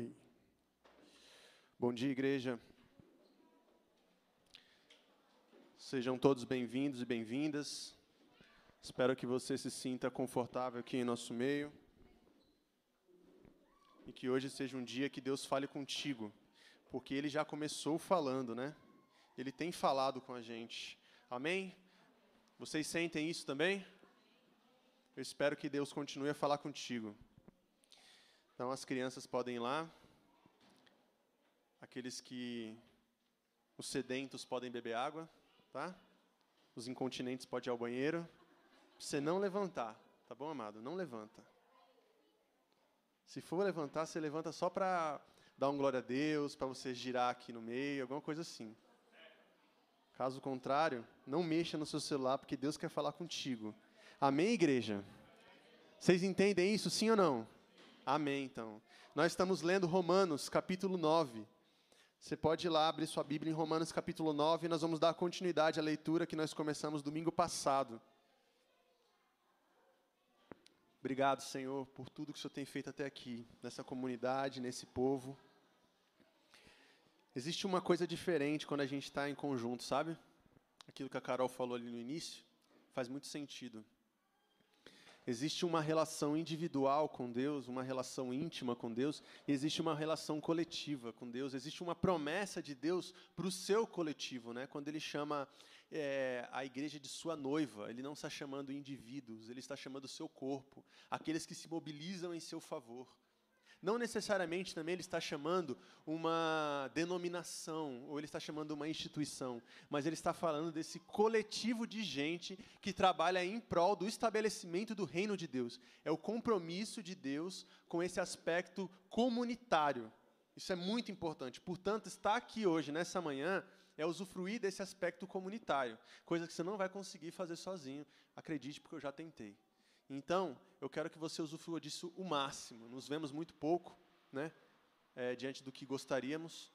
Ok. Bom dia, igreja. Sejam todos bem-vindos e bem-vindas. Espero que você se sinta confortável aqui em nosso meio. E que hoje seja um dia que Deus fale contigo, porque Ele já começou falando, né? Ele tem falado com a gente. Amém? Vocês sentem isso também? Eu espero que Deus continue a falar contigo. Então, as crianças podem ir lá. Aqueles que. Os sedentos podem beber água, tá? Os incontinentes podem ir ao banheiro. Você não levantar, tá bom, amado? Não levanta. Se for levantar, você levanta só para dar um glória a Deus, para você girar aqui no meio, alguma coisa assim. Caso contrário, não mexa no seu celular, porque Deus quer falar contigo. Amém, igreja? Vocês entendem isso, sim ou não? Amém, então. Nós estamos lendo Romanos, capítulo 9. Você pode ir lá abrir sua Bíblia em Romanos, capítulo 9, e nós vamos dar continuidade à leitura que nós começamos domingo passado. Obrigado, Senhor, por tudo que o Senhor tem feito até aqui, nessa comunidade, nesse povo. Existe uma coisa diferente quando a gente está em conjunto, sabe? Aquilo que a Carol falou ali no início faz muito sentido. Existe uma relação individual com Deus, uma relação íntima com Deus, e existe uma relação coletiva com Deus. Existe uma promessa de Deus para o seu coletivo, né? Quando Ele chama é, a igreja de sua noiva, Ele não está chamando indivíduos, Ele está chamando o seu corpo, aqueles que se mobilizam em seu favor. Não necessariamente também ele está chamando uma denominação, ou ele está chamando uma instituição, mas ele está falando desse coletivo de gente que trabalha em prol do estabelecimento do reino de Deus. É o compromisso de Deus com esse aspecto comunitário. Isso é muito importante. Portanto, estar aqui hoje, nessa manhã, é usufruir desse aspecto comunitário, coisa que você não vai conseguir fazer sozinho. Acredite, porque eu já tentei. Então, eu quero que você usufrua disso o máximo. Nos vemos muito pouco, né, é, diante do que gostaríamos,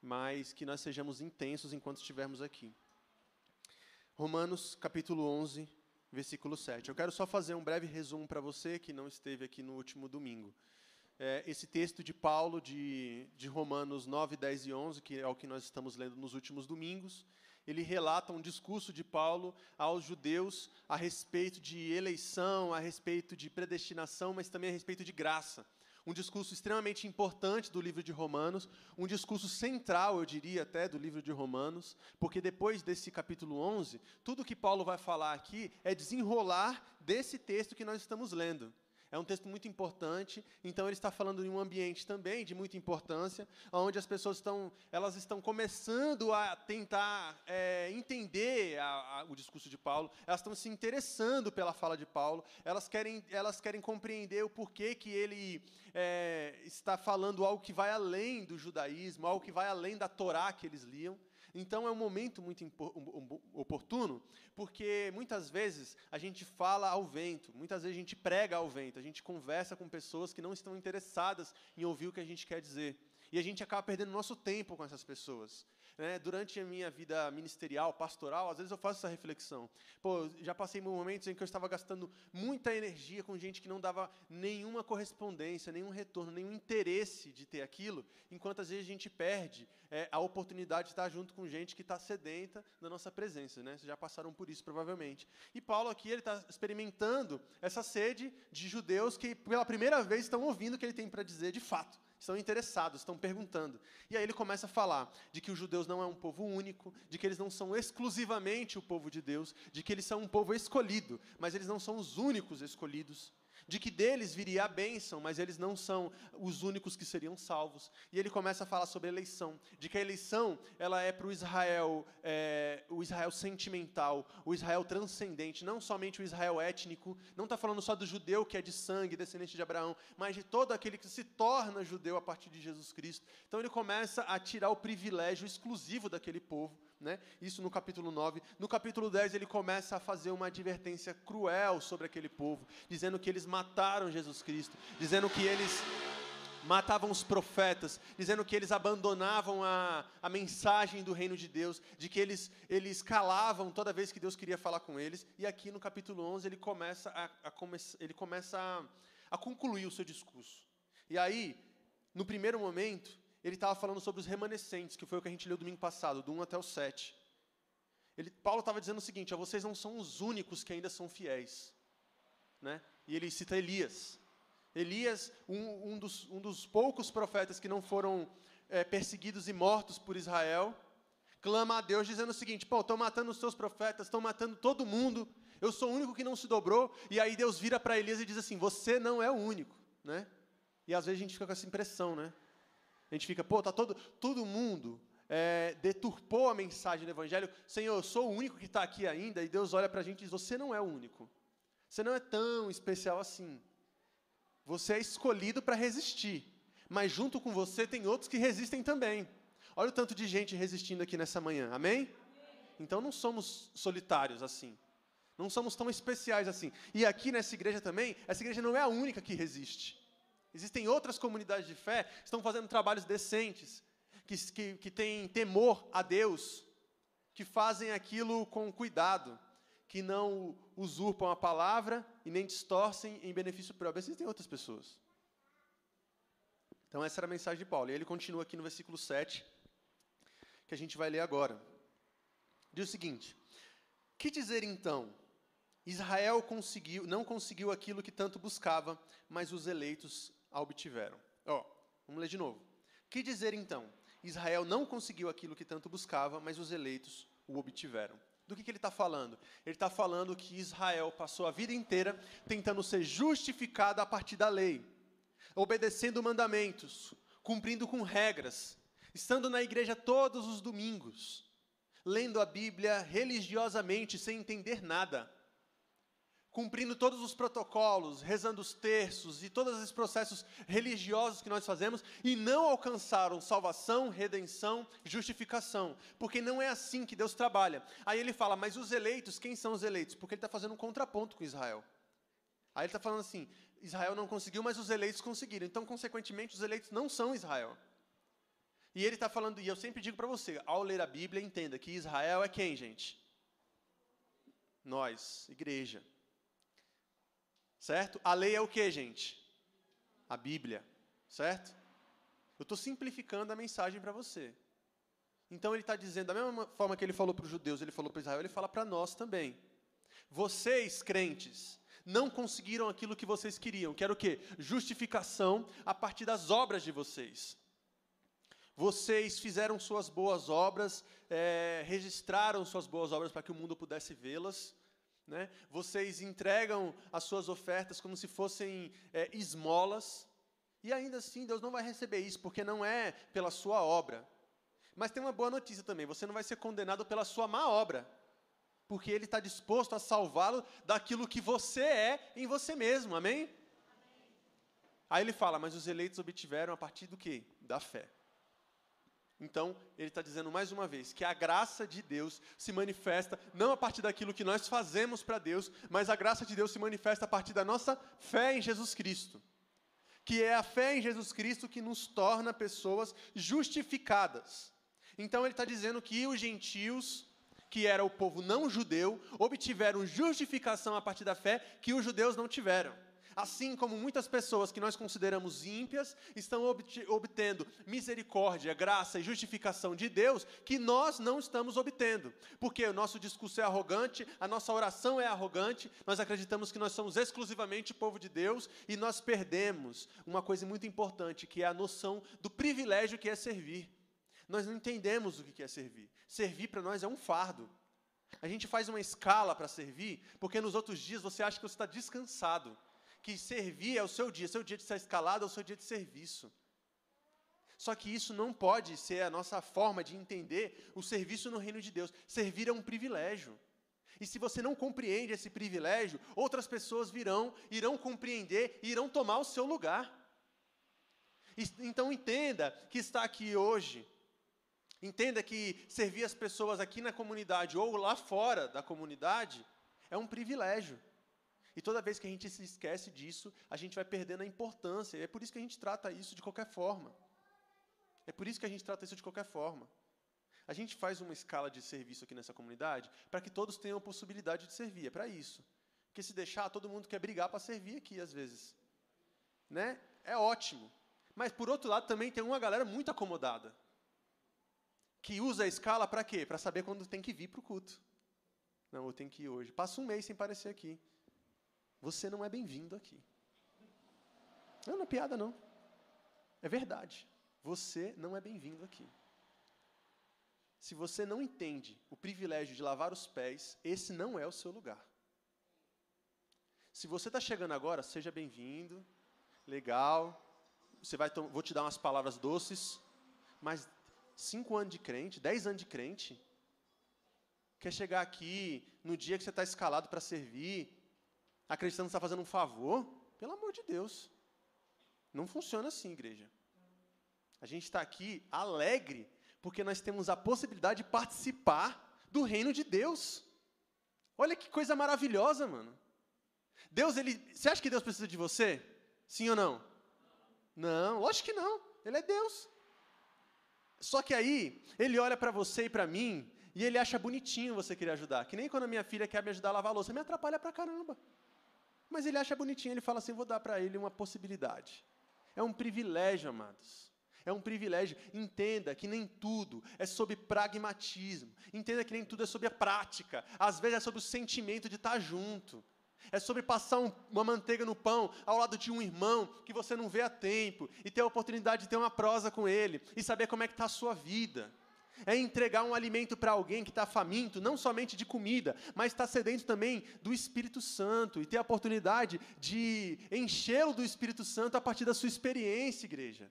mas que nós sejamos intensos enquanto estivermos aqui. Romanos, capítulo 11, versículo 7. Eu quero só fazer um breve resumo para você que não esteve aqui no último domingo. É, esse texto de Paulo, de, de Romanos 9, 10 e 11, que é o que nós estamos lendo nos últimos domingos, ele relata um discurso de Paulo aos judeus a respeito de eleição, a respeito de predestinação, mas também a respeito de graça. Um discurso extremamente importante do livro de Romanos, um discurso central, eu diria até, do livro de Romanos, porque depois desse capítulo 11, tudo que Paulo vai falar aqui é desenrolar desse texto que nós estamos lendo. É um texto muito importante, então ele está falando de um ambiente também de muita importância, onde as pessoas estão, elas estão começando a tentar é, entender a, a, o discurso de Paulo, elas estão se interessando pela fala de Paulo, elas querem, elas querem compreender o porquê que ele é, está falando algo que vai além do judaísmo, algo que vai além da Torá que eles liam. Então é um momento muito oportuno, porque muitas vezes a gente fala ao vento, muitas vezes a gente prega ao vento, a gente conversa com pessoas que não estão interessadas em ouvir o que a gente quer dizer. E a gente acaba perdendo nosso tempo com essas pessoas. Né, durante a minha vida ministerial, pastoral, às vezes eu faço essa reflexão. Pô, já passei momentos em que eu estava gastando muita energia com gente que não dava nenhuma correspondência, nenhum retorno, nenhum interesse de ter aquilo, enquanto às vezes a gente perde é, a oportunidade de estar junto com gente que está sedenta da nossa presença. Né? Vocês já passaram por isso, provavelmente. E Paulo aqui ele está experimentando essa sede de judeus que pela primeira vez estão ouvindo o que ele tem para dizer de fato estão interessados, estão perguntando. E aí ele começa a falar de que os judeus não é um povo único, de que eles não são exclusivamente o povo de Deus, de que eles são um povo escolhido, mas eles não são os únicos escolhidos de que deles viria a bênção, mas eles não são os únicos que seriam salvos. E ele começa a falar sobre a eleição, de que a eleição ela é para o Israel, é, o Israel sentimental, o Israel transcendente, não somente o Israel étnico, não está falando só do judeu que é de sangue, descendente de Abraão, mas de todo aquele que se torna judeu a partir de Jesus Cristo. Então ele começa a tirar o privilégio exclusivo daquele povo né? Isso no capítulo 9. No capítulo 10, ele começa a fazer uma advertência cruel sobre aquele povo, dizendo que eles mataram Jesus Cristo, dizendo que eles matavam os profetas, dizendo que eles abandonavam a, a mensagem do reino de Deus, de que eles, eles calavam toda vez que Deus queria falar com eles. E aqui no capítulo 11 ele começa a, a, ele começa a, a concluir o seu discurso. E aí, no primeiro momento, ele estava falando sobre os remanescentes, que foi o que a gente leu domingo passado, do 1 até o 7. Ele, Paulo estava dizendo o seguinte: ó, vocês não são os únicos que ainda são fiéis. Né? E ele cita Elias. Elias, um, um, dos, um dos, poucos profetas que não foram é, perseguidos e mortos por Israel, clama a Deus dizendo o seguinte: pô, estão matando os seus profetas, estão matando todo mundo, eu sou o único que não se dobrou. E aí Deus vira para Elias e diz assim: você não é o único. Né? E às vezes a gente fica com essa impressão, né? A gente fica, pô, tá todo, todo mundo é, deturpou a mensagem do Evangelho. Senhor, eu sou o único que está aqui ainda. E Deus olha para a gente e diz: Você não é o único. Você não é tão especial assim. Você é escolhido para resistir. Mas junto com você tem outros que resistem também. Olha o tanto de gente resistindo aqui nessa manhã. Amém? Então não somos solitários assim. Não somos tão especiais assim. E aqui nessa igreja também, essa igreja não é a única que resiste. Existem outras comunidades de fé que estão fazendo trabalhos decentes, que, que, que têm temor a Deus, que fazem aquilo com cuidado, que não usurpam a palavra e nem distorcem em benefício próprio. Existem outras pessoas. Então, essa era a mensagem de Paulo. E ele continua aqui no versículo 7, que a gente vai ler agora. Diz o seguinte: Que dizer então? Israel conseguiu, não conseguiu aquilo que tanto buscava, mas os eleitos a obtiveram. Ó, vamos ler de novo. Que dizer então? Israel não conseguiu aquilo que tanto buscava, mas os eleitos o obtiveram. Do que, que ele está falando? Ele está falando que Israel passou a vida inteira tentando ser justificado a partir da lei, obedecendo mandamentos, cumprindo com regras, estando na igreja todos os domingos, lendo a Bíblia religiosamente sem entender nada cumprindo todos os protocolos, rezando os terços e todos esses processos religiosos que nós fazemos e não alcançaram salvação, redenção, justificação, porque não é assim que Deus trabalha. Aí ele fala, mas os eleitos, quem são os eleitos? Porque ele está fazendo um contraponto com Israel. Aí ele está falando assim: Israel não conseguiu, mas os eleitos conseguiram. Então, consequentemente, os eleitos não são Israel. E ele está falando, e eu sempre digo para você, ao ler a Bíblia, entenda que Israel é quem, gente? Nós, igreja. Certo? A lei é o que, gente? A Bíblia. Certo? Eu estou simplificando a mensagem para você. Então ele está dizendo, da mesma forma que ele falou para os judeus, ele falou para Israel, ele fala para nós também. Vocês, crentes, não conseguiram aquilo que vocês queriam, que era o quê? Justificação a partir das obras de vocês. Vocês fizeram suas boas obras, é, registraram suas boas obras para que o mundo pudesse vê-las, né? Vocês entregam as suas ofertas como se fossem é, esmolas, e ainda assim Deus não vai receber isso, porque não é pela sua obra. Mas tem uma boa notícia também: você não vai ser condenado pela sua má obra, porque Ele está disposto a salvá-lo daquilo que você é em você mesmo, amém? amém? Aí ele fala: Mas os eleitos obtiveram a partir do que? Da fé. Então, ele está dizendo mais uma vez que a graça de Deus se manifesta não a partir daquilo que nós fazemos para Deus, mas a graça de Deus se manifesta a partir da nossa fé em Jesus Cristo. Que é a fé em Jesus Cristo que nos torna pessoas justificadas. Então, ele está dizendo que os gentios, que era o povo não judeu, obtiveram justificação a partir da fé que os judeus não tiveram. Assim como muitas pessoas que nós consideramos ímpias estão obtendo misericórdia, graça e justificação de Deus que nós não estamos obtendo. Porque o nosso discurso é arrogante, a nossa oração é arrogante, nós acreditamos que nós somos exclusivamente povo de Deus e nós perdemos uma coisa muito importante, que é a noção do privilégio que é servir. Nós não entendemos o que é servir. Servir para nós é um fardo. A gente faz uma escala para servir, porque nos outros dias você acha que você está descansado que servir é o seu dia, seu dia de ser escalado é o seu dia de serviço. Só que isso não pode ser a nossa forma de entender o serviço no reino de Deus. Servir é um privilégio. E se você não compreende esse privilégio, outras pessoas virão, irão compreender e irão tomar o seu lugar. Então entenda que está aqui hoje. Entenda que servir as pessoas aqui na comunidade ou lá fora da comunidade é um privilégio. E toda vez que a gente se esquece disso, a gente vai perdendo a importância. E é por isso que a gente trata isso de qualquer forma. É por isso que a gente trata isso de qualquer forma. A gente faz uma escala de serviço aqui nessa comunidade para que todos tenham a possibilidade de servir. É para isso. Porque se deixar, todo mundo quer brigar para servir aqui às vezes. Né? É ótimo. Mas por outro lado também tem uma galera muito acomodada. Que usa a escala para quê? Para saber quando tem que vir para o culto. Não, eu tenho que ir hoje. Passa um mês sem aparecer aqui. Você não é bem-vindo aqui. Não, não é piada, não. É verdade. Você não é bem-vindo aqui. Se você não entende o privilégio de lavar os pés, esse não é o seu lugar. Se você está chegando agora, seja bem-vindo, legal. Você vai vou te dar umas palavras doces, mas cinco anos de crente, dez anos de crente, quer chegar aqui no dia que você está escalado para servir, acreditando que está fazendo um favor? Pelo amor de Deus. Não funciona assim, igreja. A gente está aqui alegre porque nós temos a possibilidade de participar do reino de Deus. Olha que coisa maravilhosa, mano. Deus, ele. Você acha que Deus precisa de você? Sim ou não? Não, lógico que não. Ele é Deus. Só que aí, ele olha para você e para mim, e ele acha bonitinho você querer ajudar. Que nem quando a minha filha quer me ajudar a lavar a louça, me atrapalha pra caramba. Mas ele acha bonitinho, ele fala assim: vou dar para ele uma possibilidade. É um privilégio, amados. É um privilégio. Entenda que nem tudo é sobre pragmatismo. Entenda que nem tudo é sobre a prática. Às vezes é sobre o sentimento de estar junto. É sobre passar um, uma manteiga no pão ao lado de um irmão que você não vê há tempo e ter a oportunidade de ter uma prosa com ele e saber como é que está a sua vida. É entregar um alimento para alguém que está faminto, não somente de comida, mas está sedento também do Espírito Santo e ter a oportunidade de enchê-lo do Espírito Santo a partir da sua experiência, igreja.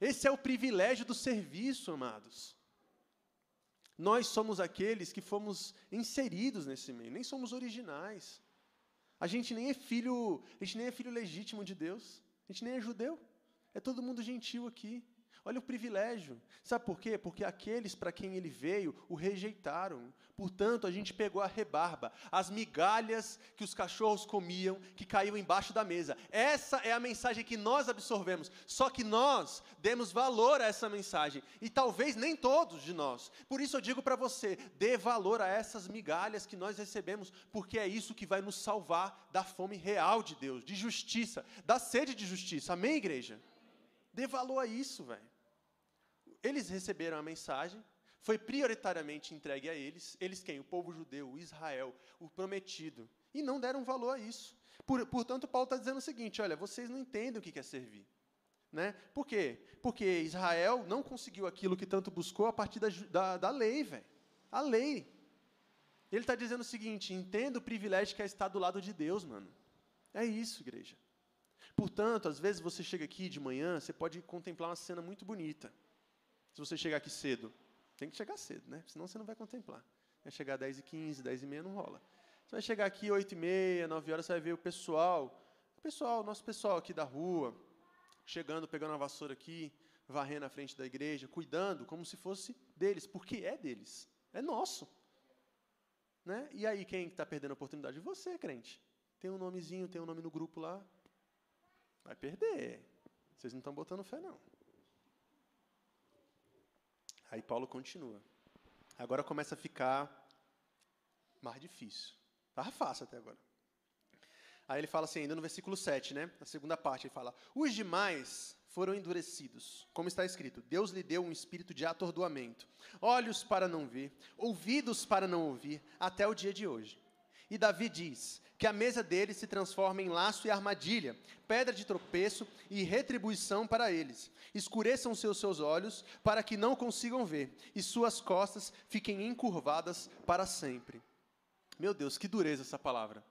Esse é o privilégio do serviço, amados. Nós somos aqueles que fomos inseridos nesse meio, nem somos originais. A gente nem é filho, a gente nem é filho legítimo de Deus. A gente nem é judeu. É todo mundo gentil aqui. Olha o privilégio. Sabe por quê? Porque aqueles para quem ele veio o rejeitaram. Portanto, a gente pegou a rebarba, as migalhas que os cachorros comiam, que caíam embaixo da mesa. Essa é a mensagem que nós absorvemos. Só que nós demos valor a essa mensagem. E talvez nem todos de nós. Por isso eu digo para você: dê valor a essas migalhas que nós recebemos, porque é isso que vai nos salvar da fome real de Deus, de justiça, da sede de justiça. Amém, igreja? Dê valor a isso, velho. Eles receberam a mensagem, foi prioritariamente entregue a eles, eles quem? O povo judeu, Israel, o prometido, e não deram valor a isso. Por, portanto, Paulo está dizendo o seguinte: olha, vocês não entendem o que é servir. Né? Por quê? Porque Israel não conseguiu aquilo que tanto buscou a partir da, da, da lei, velho. A lei. Ele está dizendo o seguinte: entenda o privilégio que é estar do lado de Deus, mano. É isso, igreja. Portanto, às vezes você chega aqui de manhã, você pode contemplar uma cena muito bonita. Se você chegar aqui cedo, tem que chegar cedo, né? Senão você não vai contemplar. Vai chegar 10 e 15, 10 e meia não rola. Você vai chegar aqui 8 e meia, 9 horas, você vai ver o pessoal, o pessoal, nosso pessoal aqui da rua, chegando, pegando a vassoura aqui, varrendo a frente da igreja, cuidando como se fosse deles, porque é deles, é nosso. Né? E aí, quem está perdendo a oportunidade? Você, crente. Tem um nomezinho, tem um nome no grupo lá. Vai perder. Vocês não estão botando fé, não. Aí Paulo continua. Agora começa a ficar mais difícil. Estava fácil até agora. Aí ele fala assim, ainda no versículo 7, né? Na segunda parte, ele fala: Os demais foram endurecidos, como está escrito: Deus lhe deu um espírito de atordoamento, olhos para não ver, ouvidos para não ouvir, até o dia de hoje. E Davi diz: que a mesa deles se transforme em laço e armadilha, pedra de tropeço e retribuição para eles. Escureçam seus seus olhos para que não consigam ver, e suas costas fiquem encurvadas para sempre. Meu Deus, que dureza essa palavra.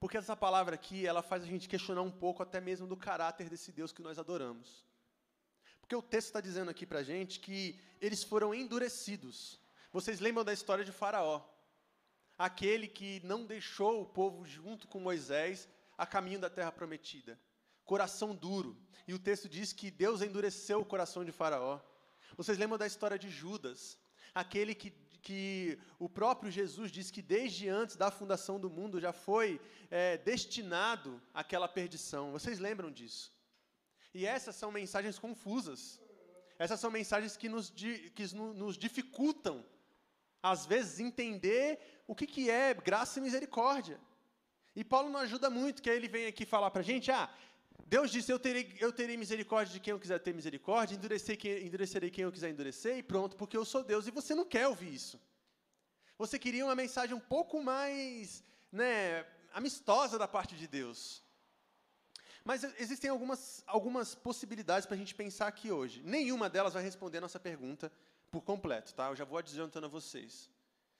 Porque essa palavra aqui, ela faz a gente questionar um pouco até mesmo do caráter desse Deus que nós adoramos. Porque o texto está dizendo aqui para a gente que eles foram endurecidos. Vocês lembram da história de Faraó? Aquele que não deixou o povo junto com Moisés a caminho da terra prometida. Coração duro. E o texto diz que Deus endureceu o coração de Faraó. Vocês lembram da história de Judas? Aquele que, que o próprio Jesus diz que desde antes da fundação do mundo já foi é, destinado àquela perdição. Vocês lembram disso? E essas são mensagens confusas. Essas são mensagens que nos, que nos dificultam, às vezes, entender o que, que é graça e misericórdia. E Paulo não ajuda muito, que aí ele vem aqui falar para a gente, ah, Deus disse: eu terei, eu terei misericórdia de quem eu quiser ter misericórdia, endurecerei quem, endurecerei quem eu quiser endurecer, e pronto, porque eu sou Deus. E você não quer ouvir isso. Você queria uma mensagem um pouco mais né, amistosa da parte de Deus. Mas existem algumas, algumas possibilidades para a gente pensar aqui hoje. Nenhuma delas vai responder a nossa pergunta por completo, tá? Eu já vou adiantando a vocês.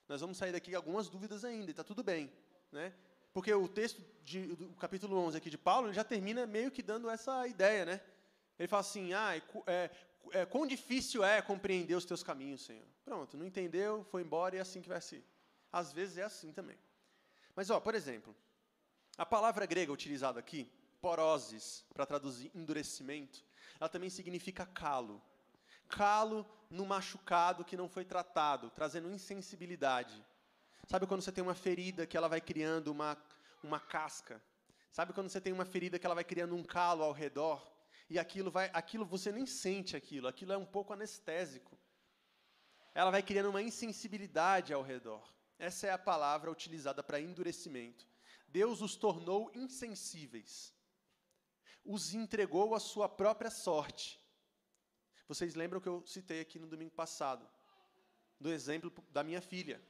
Nós vamos sair daqui com algumas dúvidas ainda, e está tudo bem. Né? Porque o texto de, do capítulo 11 aqui de Paulo já termina meio que dando essa ideia, né? Ele fala assim, ah, é, é, quão difícil é compreender os teus caminhos, Senhor. Pronto, não entendeu, foi embora e é assim que vai ser. Às vezes é assim também. Mas, ó, por exemplo, a palavra grega utilizada aqui, poroses, para traduzir endurecimento, ela também significa calo. Calo no machucado que não foi tratado, trazendo insensibilidade. Sabe quando você tem uma ferida que ela vai criando uma, uma casca? Sabe quando você tem uma ferida que ela vai criando um calo ao redor? E aquilo vai, aquilo você nem sente aquilo, aquilo é um pouco anestésico. Ela vai criando uma insensibilidade ao redor. Essa é a palavra utilizada para endurecimento. Deus os tornou insensíveis. Os entregou à sua própria sorte. Vocês lembram que eu citei aqui no domingo passado, do exemplo da minha filha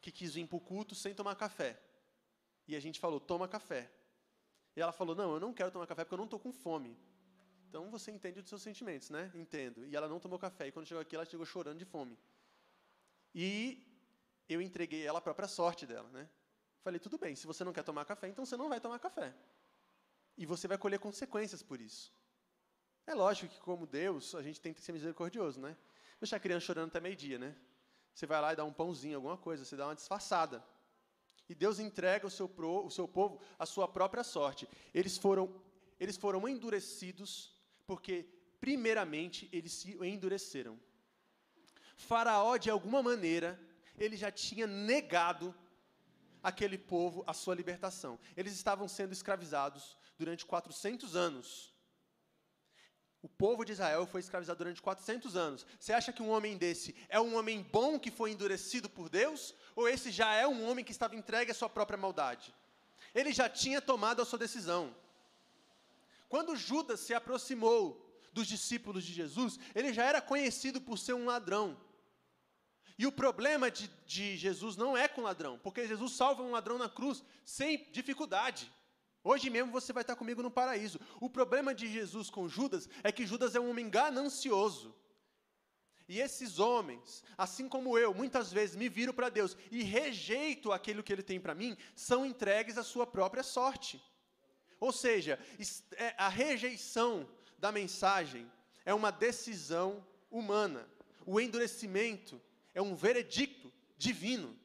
que quis vir para o culto sem tomar café. E a gente falou, toma café. E ela falou, não, eu não quero tomar café porque eu não estou com fome. Então você entende dos seus sentimentos, né? Entendo. E ela não tomou café. E quando chegou aqui, ela chegou chorando de fome. E eu entreguei ela a própria sorte dela, né? Falei, tudo bem, se você não quer tomar café, então você não vai tomar café. E você vai colher consequências por isso. É lógico que, como Deus, a gente tem que ser misericordioso, né? Deixar a criança chorando até meio-dia, né? Você vai lá e dá um pãozinho, alguma coisa, você dá uma disfarçada. E Deus entrega o seu, pro, o seu povo à sua própria sorte. Eles foram, eles foram endurecidos porque, primeiramente, eles se endureceram. Faraó, de alguma maneira, ele já tinha negado aquele povo a sua libertação. Eles estavam sendo escravizados durante 400 anos. O povo de Israel foi escravizado durante 400 anos. Você acha que um homem desse é um homem bom que foi endurecido por Deus? Ou esse já é um homem que estava entregue à sua própria maldade? Ele já tinha tomado a sua decisão. Quando Judas se aproximou dos discípulos de Jesus, ele já era conhecido por ser um ladrão. E o problema de, de Jesus não é com ladrão, porque Jesus salva um ladrão na cruz sem dificuldade. Hoje mesmo você vai estar comigo no paraíso. O problema de Jesus com Judas é que Judas é um homem ganancioso. E esses homens, assim como eu, muitas vezes me viro para Deus e rejeito aquilo que Ele tem para mim, são entregues à sua própria sorte. Ou seja, é, a rejeição da mensagem é uma decisão humana. O endurecimento é um veredicto divino.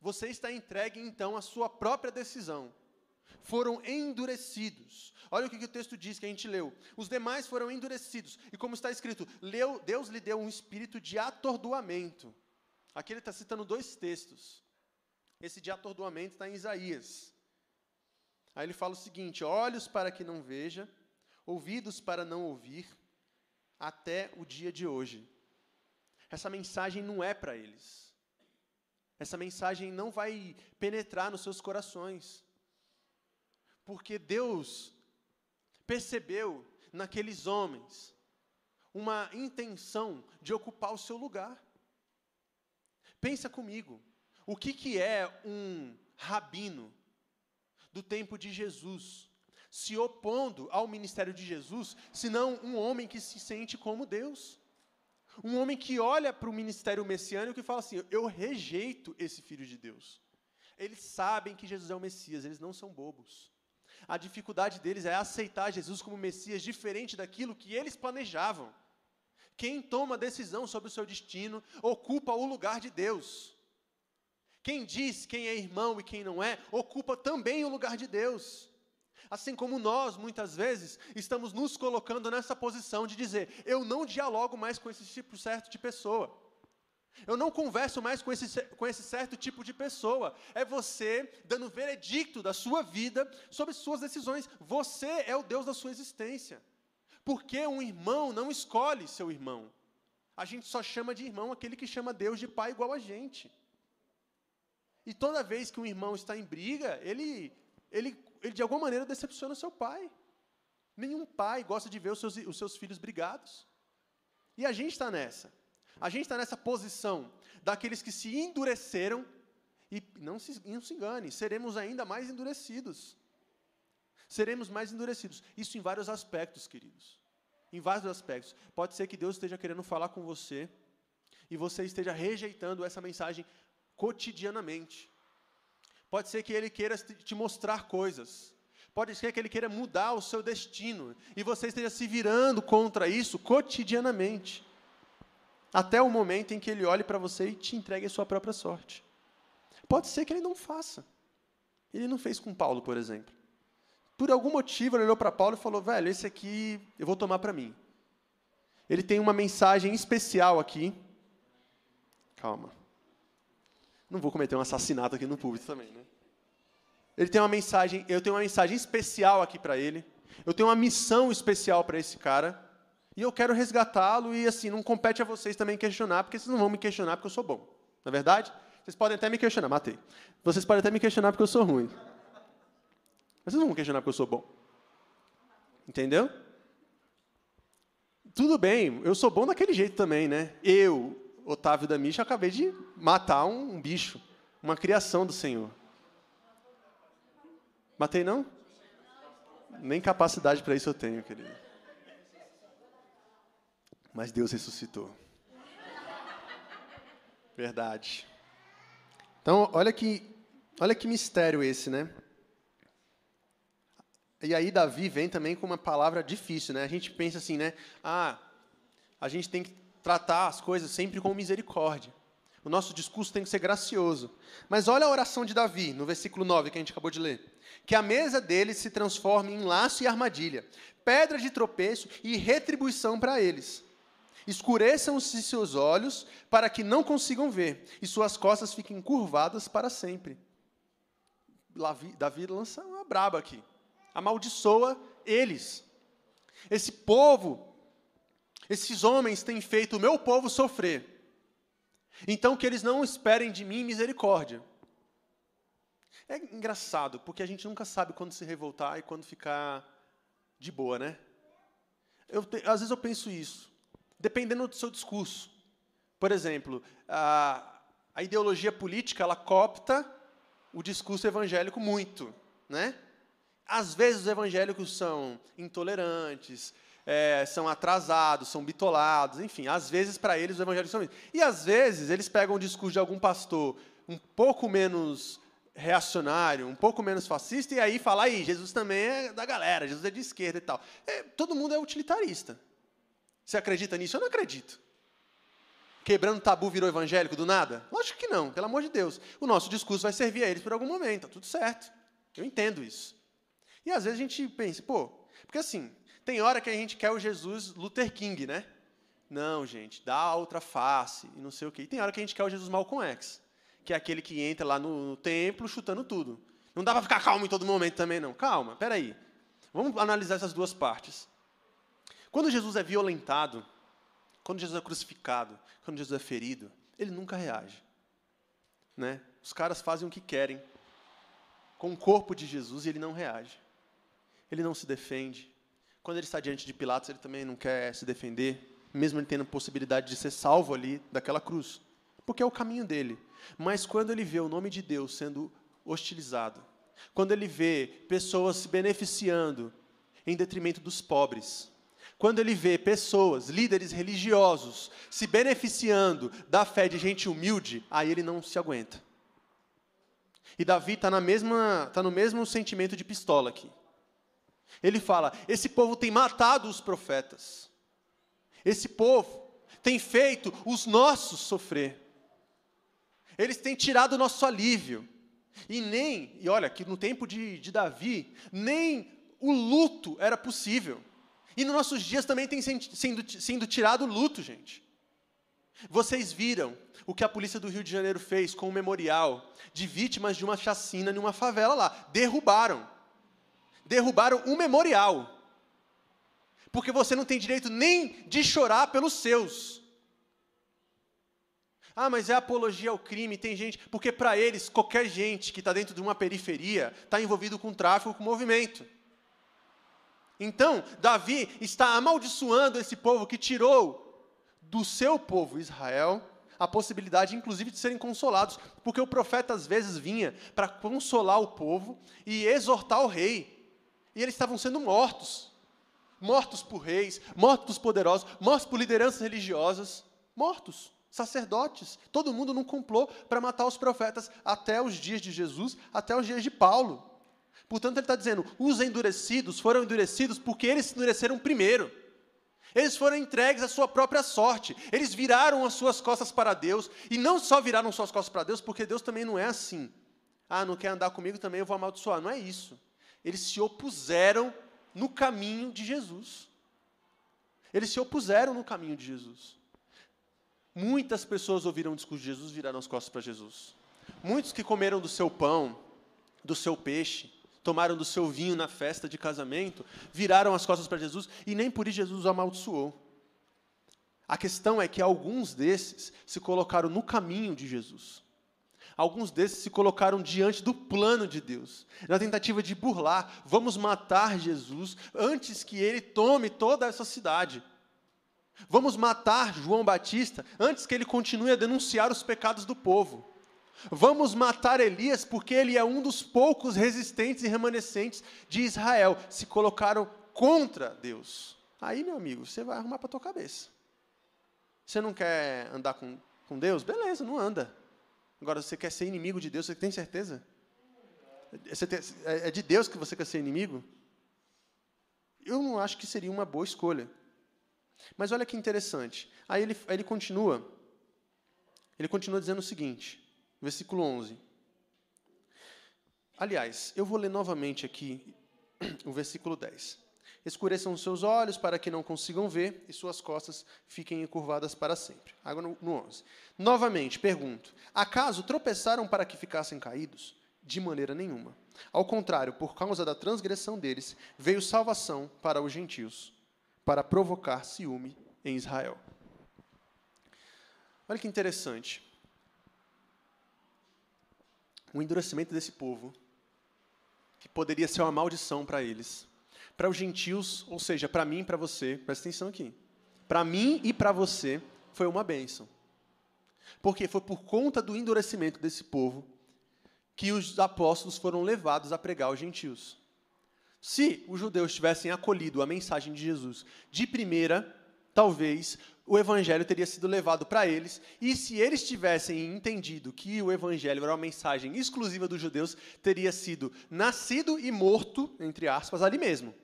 Você está entregue, então, à sua própria decisão foram endurecidos. Olha o que, o texto diz que a gente leu. Os demais foram endurecidos. E como está escrito, leu, Deus lhe deu um espírito de atordoamento. Aqui ele está citando dois textos. Esse de atordoamento está em Isaías. Aí ele fala o seguinte: olhos para que não veja, ouvidos para não ouvir, até o dia de hoje. Essa mensagem não é para eles. Essa mensagem não vai penetrar nos seus corações. Porque Deus percebeu naqueles homens uma intenção de ocupar o seu lugar. Pensa comigo, o que, que é um rabino do tempo de Jesus se opondo ao ministério de Jesus, senão um homem que se sente como Deus? Um homem que olha para o ministério messiânico e fala assim: Eu rejeito esse filho de Deus. Eles sabem que Jesus é o Messias, eles não são bobos. A dificuldade deles é aceitar Jesus como Messias diferente daquilo que eles planejavam. Quem toma decisão sobre o seu destino ocupa o lugar de Deus. Quem diz quem é irmão e quem não é, ocupa também o lugar de Deus. Assim como nós, muitas vezes, estamos nos colocando nessa posição de dizer: eu não dialogo mais com esse tipo certo de pessoa. Eu não converso mais com esse, com esse certo tipo de pessoa. É você dando veredicto da sua vida sobre suas decisões. Você é o Deus da sua existência. Porque um irmão não escolhe seu irmão. A gente só chama de irmão aquele que chama Deus de pai igual a gente. E toda vez que um irmão está em briga, ele, ele, ele de alguma maneira decepciona seu pai. Nenhum pai gosta de ver os seus, os seus filhos brigados. E a gente está nessa. A gente está nessa posição daqueles que se endureceram e não se, não se engane, seremos ainda mais endurecidos. Seremos mais endurecidos. Isso em vários aspectos, queridos. Em vários aspectos. Pode ser que Deus esteja querendo falar com você e você esteja rejeitando essa mensagem cotidianamente. Pode ser que Ele queira te mostrar coisas. Pode ser que Ele queira mudar o seu destino e você esteja se virando contra isso cotidianamente. Até o momento em que Ele olhe para você e te entregue a sua própria sorte. Pode ser que Ele não faça. Ele não fez com Paulo, por exemplo. Por algum motivo, ele olhou para Paulo e falou: velho, esse aqui eu vou tomar para mim. Ele tem uma mensagem especial aqui. Calma. Não vou cometer um assassinato aqui no público também, né? Ele tem uma mensagem, eu tenho uma mensagem especial aqui para ele. Eu tenho uma missão especial para esse cara. E eu quero resgatá-lo e assim, não compete a vocês também questionar, porque vocês não vão me questionar porque eu sou bom. Na é verdade? Vocês podem até me questionar, matei. Vocês podem até me questionar porque eu sou ruim. Mas vocês não vão questionar porque eu sou bom. Entendeu? Tudo bem, eu sou bom daquele jeito também, né? Eu, Otávio da Misha, acabei de matar um, um bicho, uma criação do Senhor. Matei não? Nem capacidade para isso eu tenho, querido. Mas Deus ressuscitou. Verdade. Então, olha que, olha que mistério esse, né? E aí Davi vem também com uma palavra difícil, né? A gente pensa assim, né? Ah, a gente tem que tratar as coisas sempre com misericórdia. O nosso discurso tem que ser gracioso. Mas olha a oração de Davi, no versículo 9, que a gente acabou de ler. Que a mesa deles se transforme em laço e armadilha, pedra de tropeço e retribuição para eles. Escureçam-se seus olhos para que não consigam ver, e suas costas fiquem curvadas para sempre. Davi lança uma braba aqui amaldiçoa eles. Esse povo, esses homens têm feito o meu povo sofrer. Então que eles não esperem de mim misericórdia. É engraçado, porque a gente nunca sabe quando se revoltar e quando ficar de boa, né? Eu às vezes eu penso isso, dependendo do seu discurso. Por exemplo, a, a ideologia política ela copta o discurso evangélico muito, né? Às vezes os evangélicos são intolerantes, é, são atrasados, são bitolados, enfim, às vezes para eles os evangélicos são isso. E às vezes eles pegam o discurso de algum pastor um pouco menos reacionário, um pouco menos fascista, e aí fala aí, Jesus também é da galera, Jesus é de esquerda e tal. É, todo mundo é utilitarista. Você acredita nisso? Eu não acredito. Quebrando tabu virou evangélico do nada? Lógico que não, pelo amor de Deus. O nosso discurso vai servir a eles por algum momento, tá tudo certo. Eu entendo isso. E às vezes a gente pensa, pô, porque assim, tem hora que a gente quer o Jesus Luther King, né? Não, gente, dá a outra face e não sei o quê. E tem hora que a gente quer o Jesus Malcolm X, que é aquele que entra lá no, no templo chutando tudo. Não dá para ficar calmo em todo momento também, não. Calma, peraí. Vamos analisar essas duas partes. Quando Jesus é violentado, quando Jesus é crucificado, quando Jesus é ferido, ele nunca reage. Né? Os caras fazem o que querem com o corpo de Jesus e ele não reage ele não se defende. Quando ele está diante de Pilatos, ele também não quer se defender, mesmo ele tendo a possibilidade de ser salvo ali daquela cruz, porque é o caminho dele. Mas quando ele vê o nome de Deus sendo hostilizado, quando ele vê pessoas se beneficiando em detrimento dos pobres, quando ele vê pessoas, líderes religiosos, se beneficiando da fé de gente humilde, aí ele não se aguenta. E Davi está tá no mesmo sentimento de pistola aqui. Ele fala: esse povo tem matado os profetas. Esse povo tem feito os nossos sofrer. Eles têm tirado o nosso alívio. E nem, e olha, que no tempo de, de Davi, nem o luto era possível. E nos nossos dias também tem sendo, sendo tirado o luto, gente. Vocês viram o que a polícia do Rio de Janeiro fez com o memorial de vítimas de uma chacina em uma favela lá. Derrubaram derrubaram um memorial. Porque você não tem direito nem de chorar pelos seus. Ah, mas é apologia ao crime, tem gente. Porque para eles, qualquer gente que está dentro de uma periferia está envolvido com tráfico, com movimento. Então, Davi está amaldiçoando esse povo que tirou do seu povo Israel a possibilidade, inclusive, de serem consolados, porque o profeta às vezes vinha para consolar o povo e exortar o rei, e eles estavam sendo mortos. Mortos por reis, mortos por poderosos, mortos por lideranças religiosas, mortos, sacerdotes, todo mundo num complô para matar os profetas até os dias de Jesus, até os dias de Paulo. Portanto, ele está dizendo: os endurecidos foram endurecidos porque eles se endureceram primeiro. Eles foram entregues à sua própria sorte. Eles viraram as suas costas para Deus. E não só viraram suas costas para Deus, porque Deus também não é assim. Ah, não quer andar comigo também, eu vou amaldiçoar. Não é isso. Eles se opuseram no caminho de Jesus. Eles se opuseram no caminho de Jesus. Muitas pessoas ouviram o discurso de Jesus viraram as costas para Jesus. Muitos que comeram do seu pão, do seu peixe, tomaram do seu vinho na festa de casamento, viraram as costas para Jesus e nem por isso Jesus os amaldiçoou. A questão é que alguns desses se colocaram no caminho de Jesus. Alguns desses se colocaram diante do plano de Deus, na tentativa de burlar, vamos matar Jesus antes que ele tome toda essa cidade. Vamos matar João Batista antes que ele continue a denunciar os pecados do povo. Vamos matar Elias porque ele é um dos poucos resistentes e remanescentes de Israel. Se colocaram contra Deus. Aí, meu amigo, você vai arrumar para a tua cabeça. Você não quer andar com, com Deus? Beleza, não anda. Agora, você quer ser inimigo de Deus, você tem certeza? Tem, é, é de Deus que você quer ser inimigo? Eu não acho que seria uma boa escolha. Mas olha que interessante. Aí ele, aí ele continua. Ele continua dizendo o seguinte: versículo 11. Aliás, eu vou ler novamente aqui o versículo 10. Escureçam os seus olhos para que não consigam ver e suas costas fiquem encurvadas para sempre. Agora no, no 11. Novamente, pergunto: acaso tropeçaram para que ficassem caídos? De maneira nenhuma. Ao contrário, por causa da transgressão deles, veio salvação para os gentios, para provocar ciúme em Israel. Olha que interessante o endurecimento desse povo, que poderia ser uma maldição para eles. Para os gentios, ou seja, para mim e para você, presta atenção aqui. Para mim e para você, foi uma bênção. Porque foi por conta do endurecimento desse povo que os apóstolos foram levados a pregar aos gentios. Se os judeus tivessem acolhido a mensagem de Jesus de primeira, talvez o evangelho teria sido levado para eles, e se eles tivessem entendido que o evangelho era uma mensagem exclusiva dos judeus, teria sido nascido e morto, entre aspas, ali mesmo.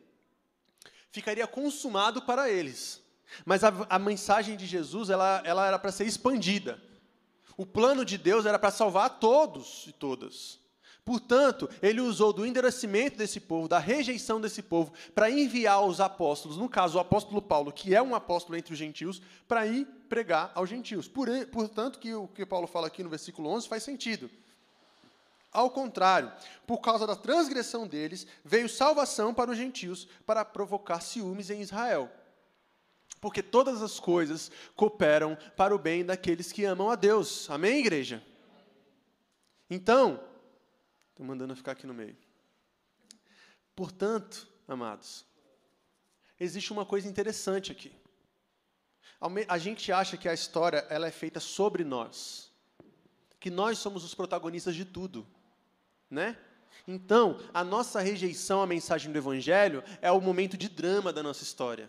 Ficaria consumado para eles. Mas a, a mensagem de Jesus, ela, ela era para ser expandida. O plano de Deus era para salvar todos e todas. Portanto, ele usou do endurecimento desse povo, da rejeição desse povo, para enviar os apóstolos, no caso o apóstolo Paulo, que é um apóstolo entre os gentios, para ir pregar aos gentios. Por, portanto, que o que Paulo fala aqui no versículo 11 faz sentido. Ao contrário, por causa da transgressão deles, veio salvação para os gentios, para provocar ciúmes em Israel. Porque todas as coisas cooperam para o bem daqueles que amam a Deus. Amém, igreja? Então, Estou mandando ficar aqui no meio. Portanto, amados, existe uma coisa interessante aqui. A gente acha que a história ela é feita sobre nós, que nós somos os protagonistas de tudo, né? Então, a nossa rejeição à mensagem do Evangelho é o momento de drama da nossa história.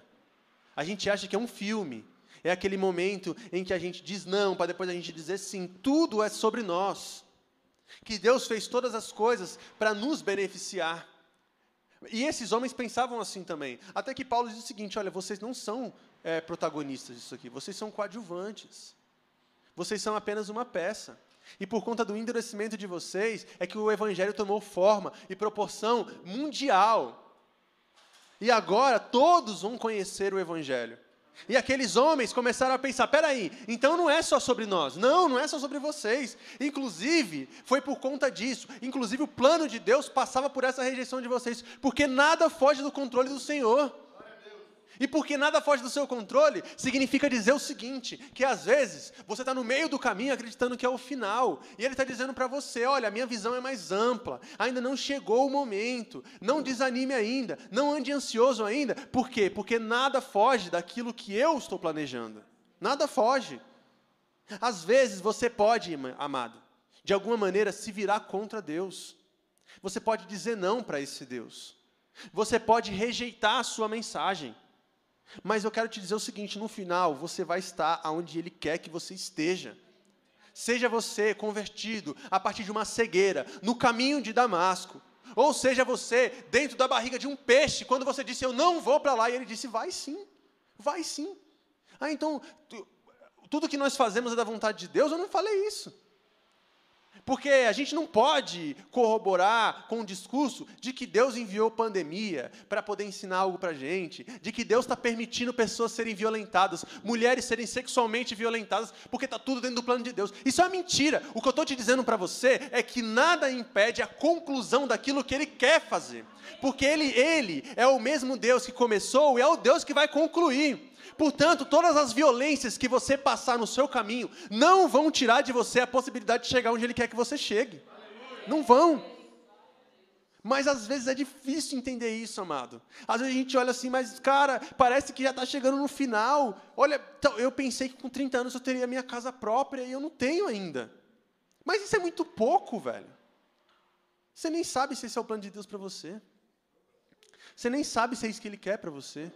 A gente acha que é um filme, é aquele momento em que a gente diz não, para depois a gente dizer sim. Tudo é sobre nós que Deus fez todas as coisas para nos beneficiar. E esses homens pensavam assim também. Até que Paulo diz o seguinte: olha, vocês não são é, protagonistas disso aqui, vocês são coadjuvantes. Vocês são apenas uma peça. E por conta do endurecimento de vocês, é que o evangelho tomou forma e proporção mundial. E agora todos vão conhecer o evangelho. E aqueles homens começaram a pensar: peraí, então não é só sobre nós, não, não é só sobre vocês. Inclusive, foi por conta disso. Inclusive, o plano de Deus passava por essa rejeição de vocês, porque nada foge do controle do Senhor. E porque nada foge do seu controle, significa dizer o seguinte: que às vezes você está no meio do caminho acreditando que é o final, e ele está dizendo para você: olha, a minha visão é mais ampla, ainda não chegou o momento, não desanime ainda, não ande ansioso ainda. Por quê? Porque nada foge daquilo que eu estou planejando. Nada foge. Às vezes você pode, amado, de alguma maneira se virar contra Deus. Você pode dizer não para esse Deus. Você pode rejeitar a sua mensagem. Mas eu quero te dizer o seguinte: no final, você vai estar onde Ele quer que você esteja. Seja você convertido a partir de uma cegueira, no caminho de Damasco. Ou seja você dentro da barriga de um peixe, quando você disse, Eu não vou para lá, e ele disse, Vai sim, vai sim. Ah, então, tudo que nós fazemos é da vontade de Deus? Eu não falei isso. Porque a gente não pode corroborar com o discurso de que Deus enviou pandemia para poder ensinar algo para a gente, de que Deus está permitindo pessoas serem violentadas, mulheres serem sexualmente violentadas, porque está tudo dentro do plano de Deus. Isso é mentira. O que eu estou te dizendo para você é que nada impede a conclusão daquilo que Ele quer fazer. Porque Ele, Ele é o mesmo Deus que começou e é o Deus que vai concluir. Portanto, todas as violências que você passar no seu caminho não vão tirar de você a possibilidade de chegar onde Ele quer que você chegue. Não vão. Mas às vezes é difícil entender isso, amado. Às vezes a gente olha assim, mas cara, parece que já está chegando no final. Olha, então, eu pensei que com 30 anos eu teria minha casa própria e eu não tenho ainda. Mas isso é muito pouco, velho. Você nem sabe se esse é o plano de Deus para você. Você nem sabe se é isso que Ele quer para você.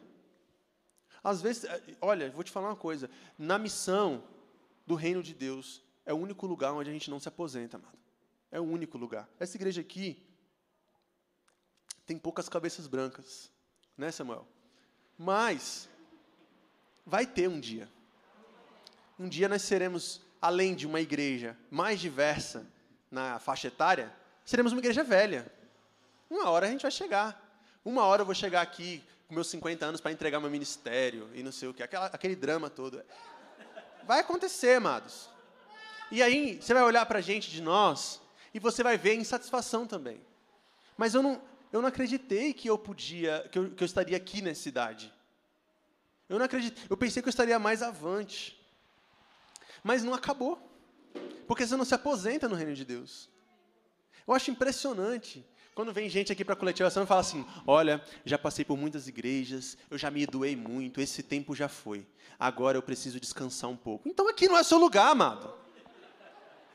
Às vezes, é, olha, vou te falar uma coisa: na missão do reino de Deus, é o único lugar onde a gente não se aposenta, amado. É o único lugar. Essa igreja aqui tem poucas cabeças brancas, né, Samuel? Mas vai ter um dia. Um dia nós seremos, além de uma igreja mais diversa na faixa etária, seremos uma igreja velha. Uma hora a gente vai chegar. Uma hora eu vou chegar aqui com meus 50 anos para entregar meu ministério e não sei o que, aquele drama todo. Vai acontecer, amados. E aí, você vai olhar para a gente de nós e você vai ver insatisfação também. Mas eu não, eu não acreditei que eu podia, que eu, que eu estaria aqui nessa cidade. Eu não acredito. Eu pensei que eu estaria mais avante. Mas não acabou. Porque você não se aposenta no reino de Deus. Eu acho impressionante quando vem gente aqui para a coletivação e fala assim: olha, já passei por muitas igrejas, eu já me doei muito, esse tempo já foi. Agora eu preciso descansar um pouco. Então aqui não é seu lugar, amado.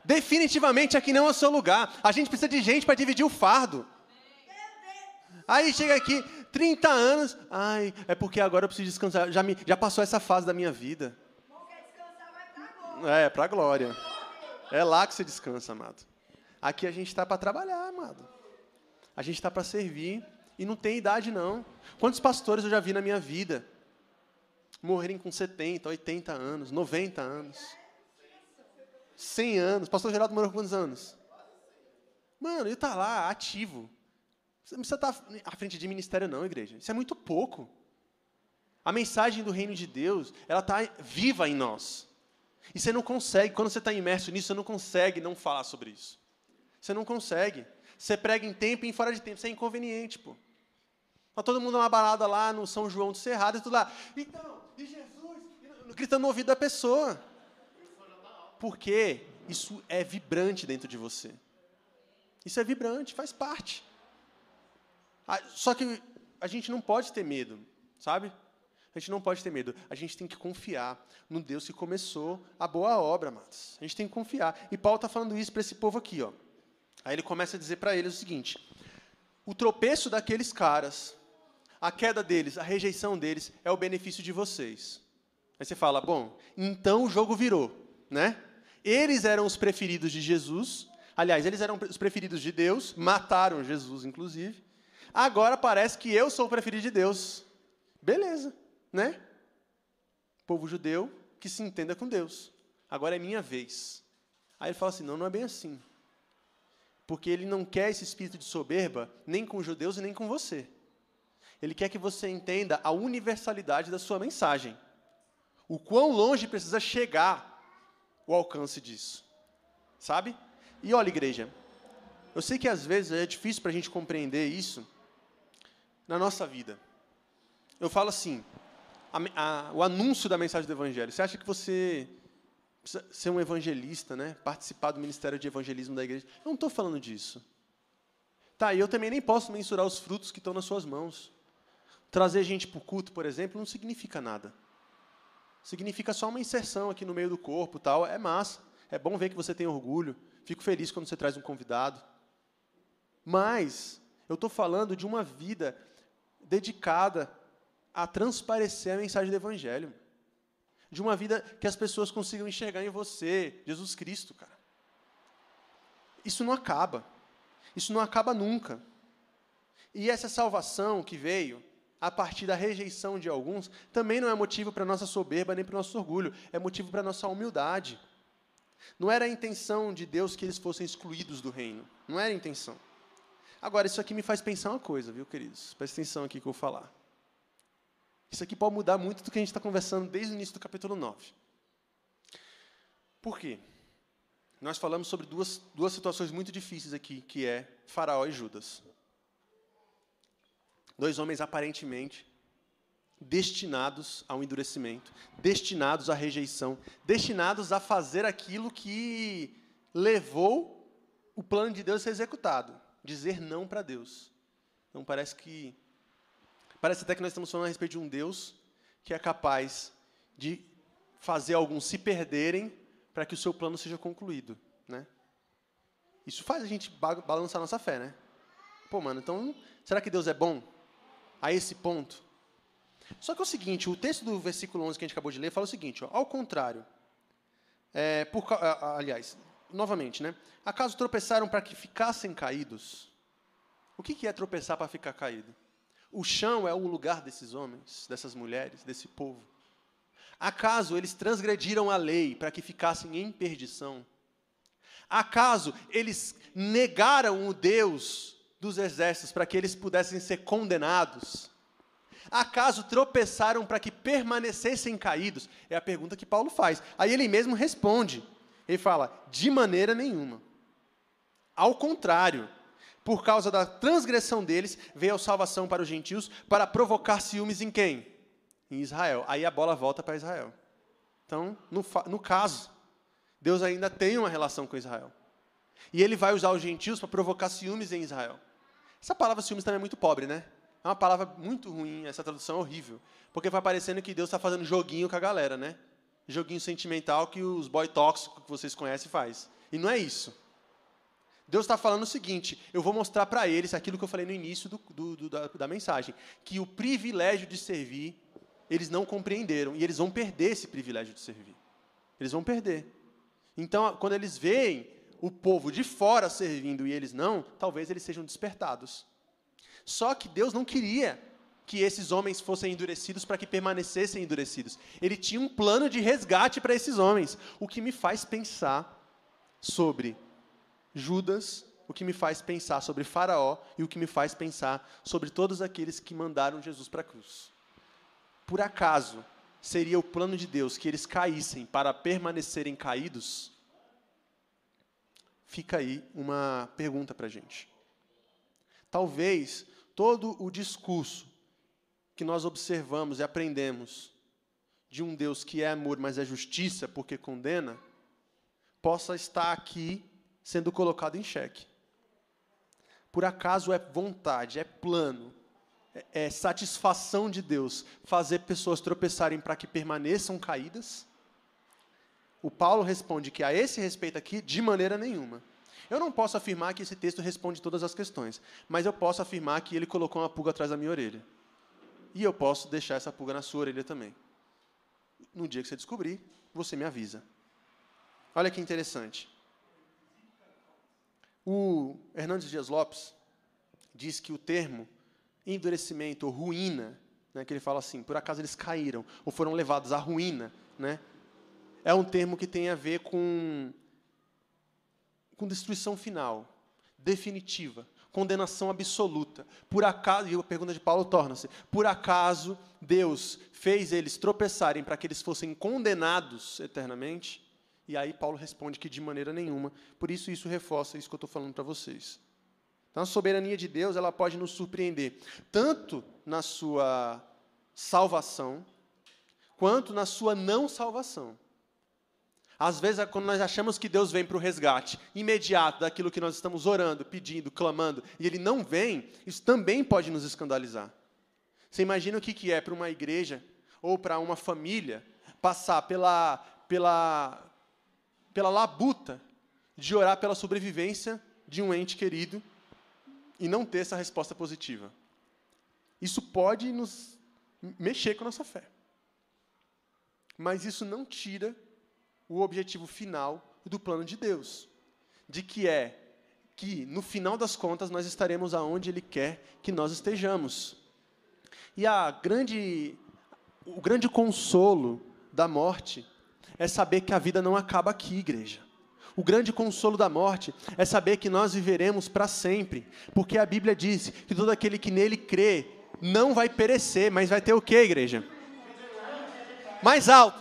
Definitivamente aqui não é seu lugar. A gente precisa de gente para dividir o fardo. Aí chega aqui, 30 anos, ai, é porque agora eu preciso descansar. Já, me, já passou essa fase da minha vida. É, para glória. É lá que você descansa, amado. Aqui a gente está para trabalhar, amado. A gente está para servir e não tem idade, não. Quantos pastores eu já vi na minha vida morrerem com 70, 80 anos, 90 anos, 100 anos? Pastor Geraldo morreu com quantos anos? Mano, ele está lá, ativo. Você não precisa estar tá à frente de ministério, não, igreja. Isso é muito pouco. A mensagem do reino de Deus, ela está viva em nós. E você não consegue, quando você está imerso nisso, você não consegue não falar sobre isso. Você não consegue. Você prega em tempo e em fora de tempo. Isso é inconveniente, pô. Tá todo mundo numa balada lá no São João do Cerrado e tudo lá. Então, e Jesus? Gritando no ouvido da pessoa. Porque isso é vibrante dentro de você. Isso é vibrante, faz parte. Ah, só que a gente não pode ter medo, sabe? A gente não pode ter medo. A gente tem que confiar no Deus que começou a boa obra, amados. A gente tem que confiar. E Paulo está falando isso para esse povo aqui, ó. Aí ele começa a dizer para eles o seguinte: o tropeço daqueles caras, a queda deles, a rejeição deles é o benefício de vocês. Aí você fala, bom, então o jogo virou, né? Eles eram os preferidos de Jesus, aliás, eles eram os preferidos de Deus, mataram Jesus, inclusive. Agora parece que eu sou o preferido de Deus. Beleza, né? Povo judeu que se entenda com Deus. Agora é minha vez. Aí ele fala assim: não, não é bem assim porque ele não quer esse espírito de soberba nem com os judeus e nem com você. Ele quer que você entenda a universalidade da sua mensagem. O quão longe precisa chegar o alcance disso. Sabe? E olha, igreja, eu sei que às vezes é difícil para a gente compreender isso na nossa vida. Eu falo assim: a, a, o anúncio da mensagem do Evangelho. Você acha que você precisa ser um evangelista, né? participar do ministério de evangelismo da igreja? Eu não estou falando disso. Tá, e eu também nem posso mensurar os frutos que estão nas suas mãos. Trazer gente para o culto, por exemplo, não significa nada. Significa só uma inserção aqui no meio do corpo, tal. É massa. É bom ver que você tem orgulho. Fico feliz quando você traz um convidado. Mas eu estou falando de uma vida dedicada a transparecer a mensagem do Evangelho. De uma vida que as pessoas consigam enxergar em você, Jesus Cristo, cara. Isso não acaba. Isso não acaba nunca. E essa salvação que veio a partir da rejeição de alguns também não é motivo para nossa soberba nem para nosso orgulho, é motivo para nossa humildade. Não era a intenção de Deus que eles fossem excluídos do reino. Não era a intenção. Agora, isso aqui me faz pensar uma coisa, viu, queridos? Presta atenção aqui que eu vou falar. Isso aqui pode mudar muito do que a gente está conversando desde o início do capítulo 9. Por quê? Nós falamos sobre duas, duas situações muito difíceis aqui, que é Faraó e Judas. Dois homens aparentemente destinados ao endurecimento, destinados à rejeição, destinados a fazer aquilo que levou o plano de Deus a ser executado, dizer não para Deus. Então parece que parece até que nós estamos falando a respeito de um Deus que é capaz de fazer alguns se perderem para que o seu plano seja concluído, né? Isso faz a gente balançar nossa fé, né? Pô, mano, então será que Deus é bom a esse ponto? Só que é o seguinte, o texto do versículo 11 que a gente acabou de ler fala o seguinte, ó, ao contrário, é, por, aliás, novamente, né? Acaso tropeçaram para que ficassem caídos? O que, que é tropeçar para ficar caído? O chão é o lugar desses homens, dessas mulheres, desse povo. Acaso eles transgrediram a lei para que ficassem em perdição? Acaso eles negaram o Deus dos exércitos para que eles pudessem ser condenados? Acaso tropeçaram para que permanecessem caídos? É a pergunta que Paulo faz. Aí ele mesmo responde. Ele fala: de maneira nenhuma. Ao contrário, por causa da transgressão deles, veio a salvação para os gentios para provocar ciúmes em quem? Em Israel. Aí a bola volta para Israel. Então, no, no caso, Deus ainda tem uma relação com Israel. E ele vai usar os gentios para provocar ciúmes em Israel. Essa palavra ciúmes também é muito pobre, né? É uma palavra muito ruim, essa tradução é horrível. Porque vai parecendo que Deus está fazendo joguinho com a galera, né? Joguinho sentimental que os boy tóxicos que vocês conhecem faz. E não é isso. Deus está falando o seguinte: eu vou mostrar para eles aquilo que eu falei no início do, do, do, da, da mensagem, que o privilégio de servir, eles não compreenderam, e eles vão perder esse privilégio de servir. Eles vão perder. Então, quando eles veem o povo de fora servindo e eles não, talvez eles sejam despertados. Só que Deus não queria que esses homens fossem endurecidos para que permanecessem endurecidos. Ele tinha um plano de resgate para esses homens, o que me faz pensar sobre Judas, o que me faz pensar sobre Faraó e o que me faz pensar sobre todos aqueles que mandaram Jesus para a cruz. Por acaso seria o plano de Deus que eles caíssem para permanecerem caídos? Fica aí uma pergunta para a gente. Talvez todo o discurso que nós observamos e aprendemos de um Deus que é amor, mas é justiça porque condena, possa estar aqui sendo colocado em xeque. Por acaso é vontade, é plano, é, é satisfação de Deus fazer pessoas tropeçarem para que permaneçam caídas? O Paulo responde que a esse respeito aqui, de maneira nenhuma. Eu não posso afirmar que esse texto responde todas as questões, mas eu posso afirmar que ele colocou uma pulga atrás da minha orelha. E eu posso deixar essa pulga na sua orelha também. No dia que você descobrir, você me avisa. Olha que interessante. O Hernandes Dias Lopes diz que o termo endurecimento ou ruína, né, que ele fala assim, por acaso eles caíram ou foram levados à ruína, né, é um termo que tem a ver com com destruição final, definitiva, condenação absoluta. Por acaso, e a pergunta de Paulo torna-se: por acaso Deus fez eles tropeçarem para que eles fossem condenados eternamente? E aí Paulo responde que de maneira nenhuma. Por isso isso reforça isso que eu estou falando para vocês. Então a soberania de Deus ela pode nos surpreender tanto na sua salvação quanto na sua não salvação. Às vezes, é quando nós achamos que Deus vem para o resgate imediato daquilo que nós estamos orando, pedindo, clamando, e Ele não vem, isso também pode nos escandalizar. Você imagina o que, é para uma igreja ou para uma família passar pela, pela, pela labuta de orar pela sobrevivência de um ente querido e não ter essa resposta positiva. Isso pode nos mexer com a nossa fé. Mas isso não tira o objetivo final do plano de Deus, de que é que no final das contas nós estaremos aonde ele quer que nós estejamos. E a grande o grande consolo da morte é saber que a vida não acaba aqui, igreja. O grande consolo da morte é saber que nós viveremos para sempre, porque a Bíblia diz que todo aquele que nele crê não vai perecer, mas vai ter o que, igreja? Mais alto.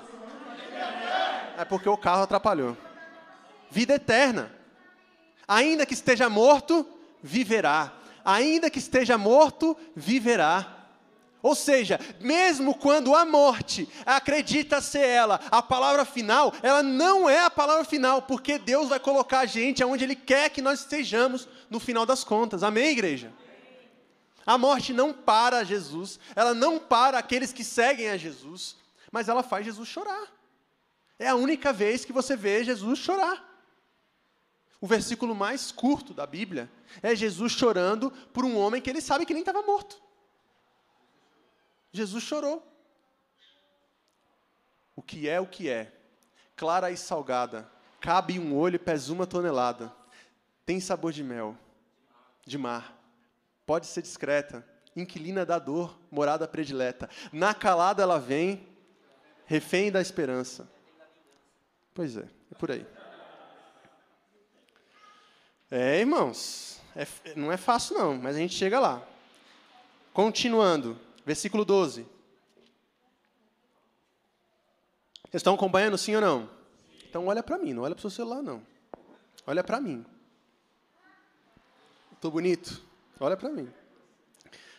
É porque o carro atrapalhou. Vida eterna. Ainda que esteja morto, viverá. Ainda que esteja morto, viverá. Ou seja, mesmo quando a morte acredita ser ela a palavra final, ela não é a palavra final, porque Deus vai colocar a gente aonde Ele quer que nós estejamos no final das contas. Amém, igreja? A morte não para Jesus, ela não para aqueles que seguem a Jesus, mas ela faz Jesus chorar. É a única vez que você vê Jesus chorar. O versículo mais curto da Bíblia é Jesus chorando por um homem que ele sabe que nem estava morto. Jesus chorou. O que é o que é? Clara e salgada. Cabe um olho e pesa uma tonelada. Tem sabor de mel, de mar. Pode ser discreta. Inquilina da dor, morada predileta. Na calada ela vem, refém da esperança. Pois é, é por aí. É, irmãos, é, não é fácil não, mas a gente chega lá. Continuando. Versículo 12. Vocês estão acompanhando, sim ou não? Então olha para mim, não olha para o seu celular, não. Olha para mim. Estou bonito? Olha para mim.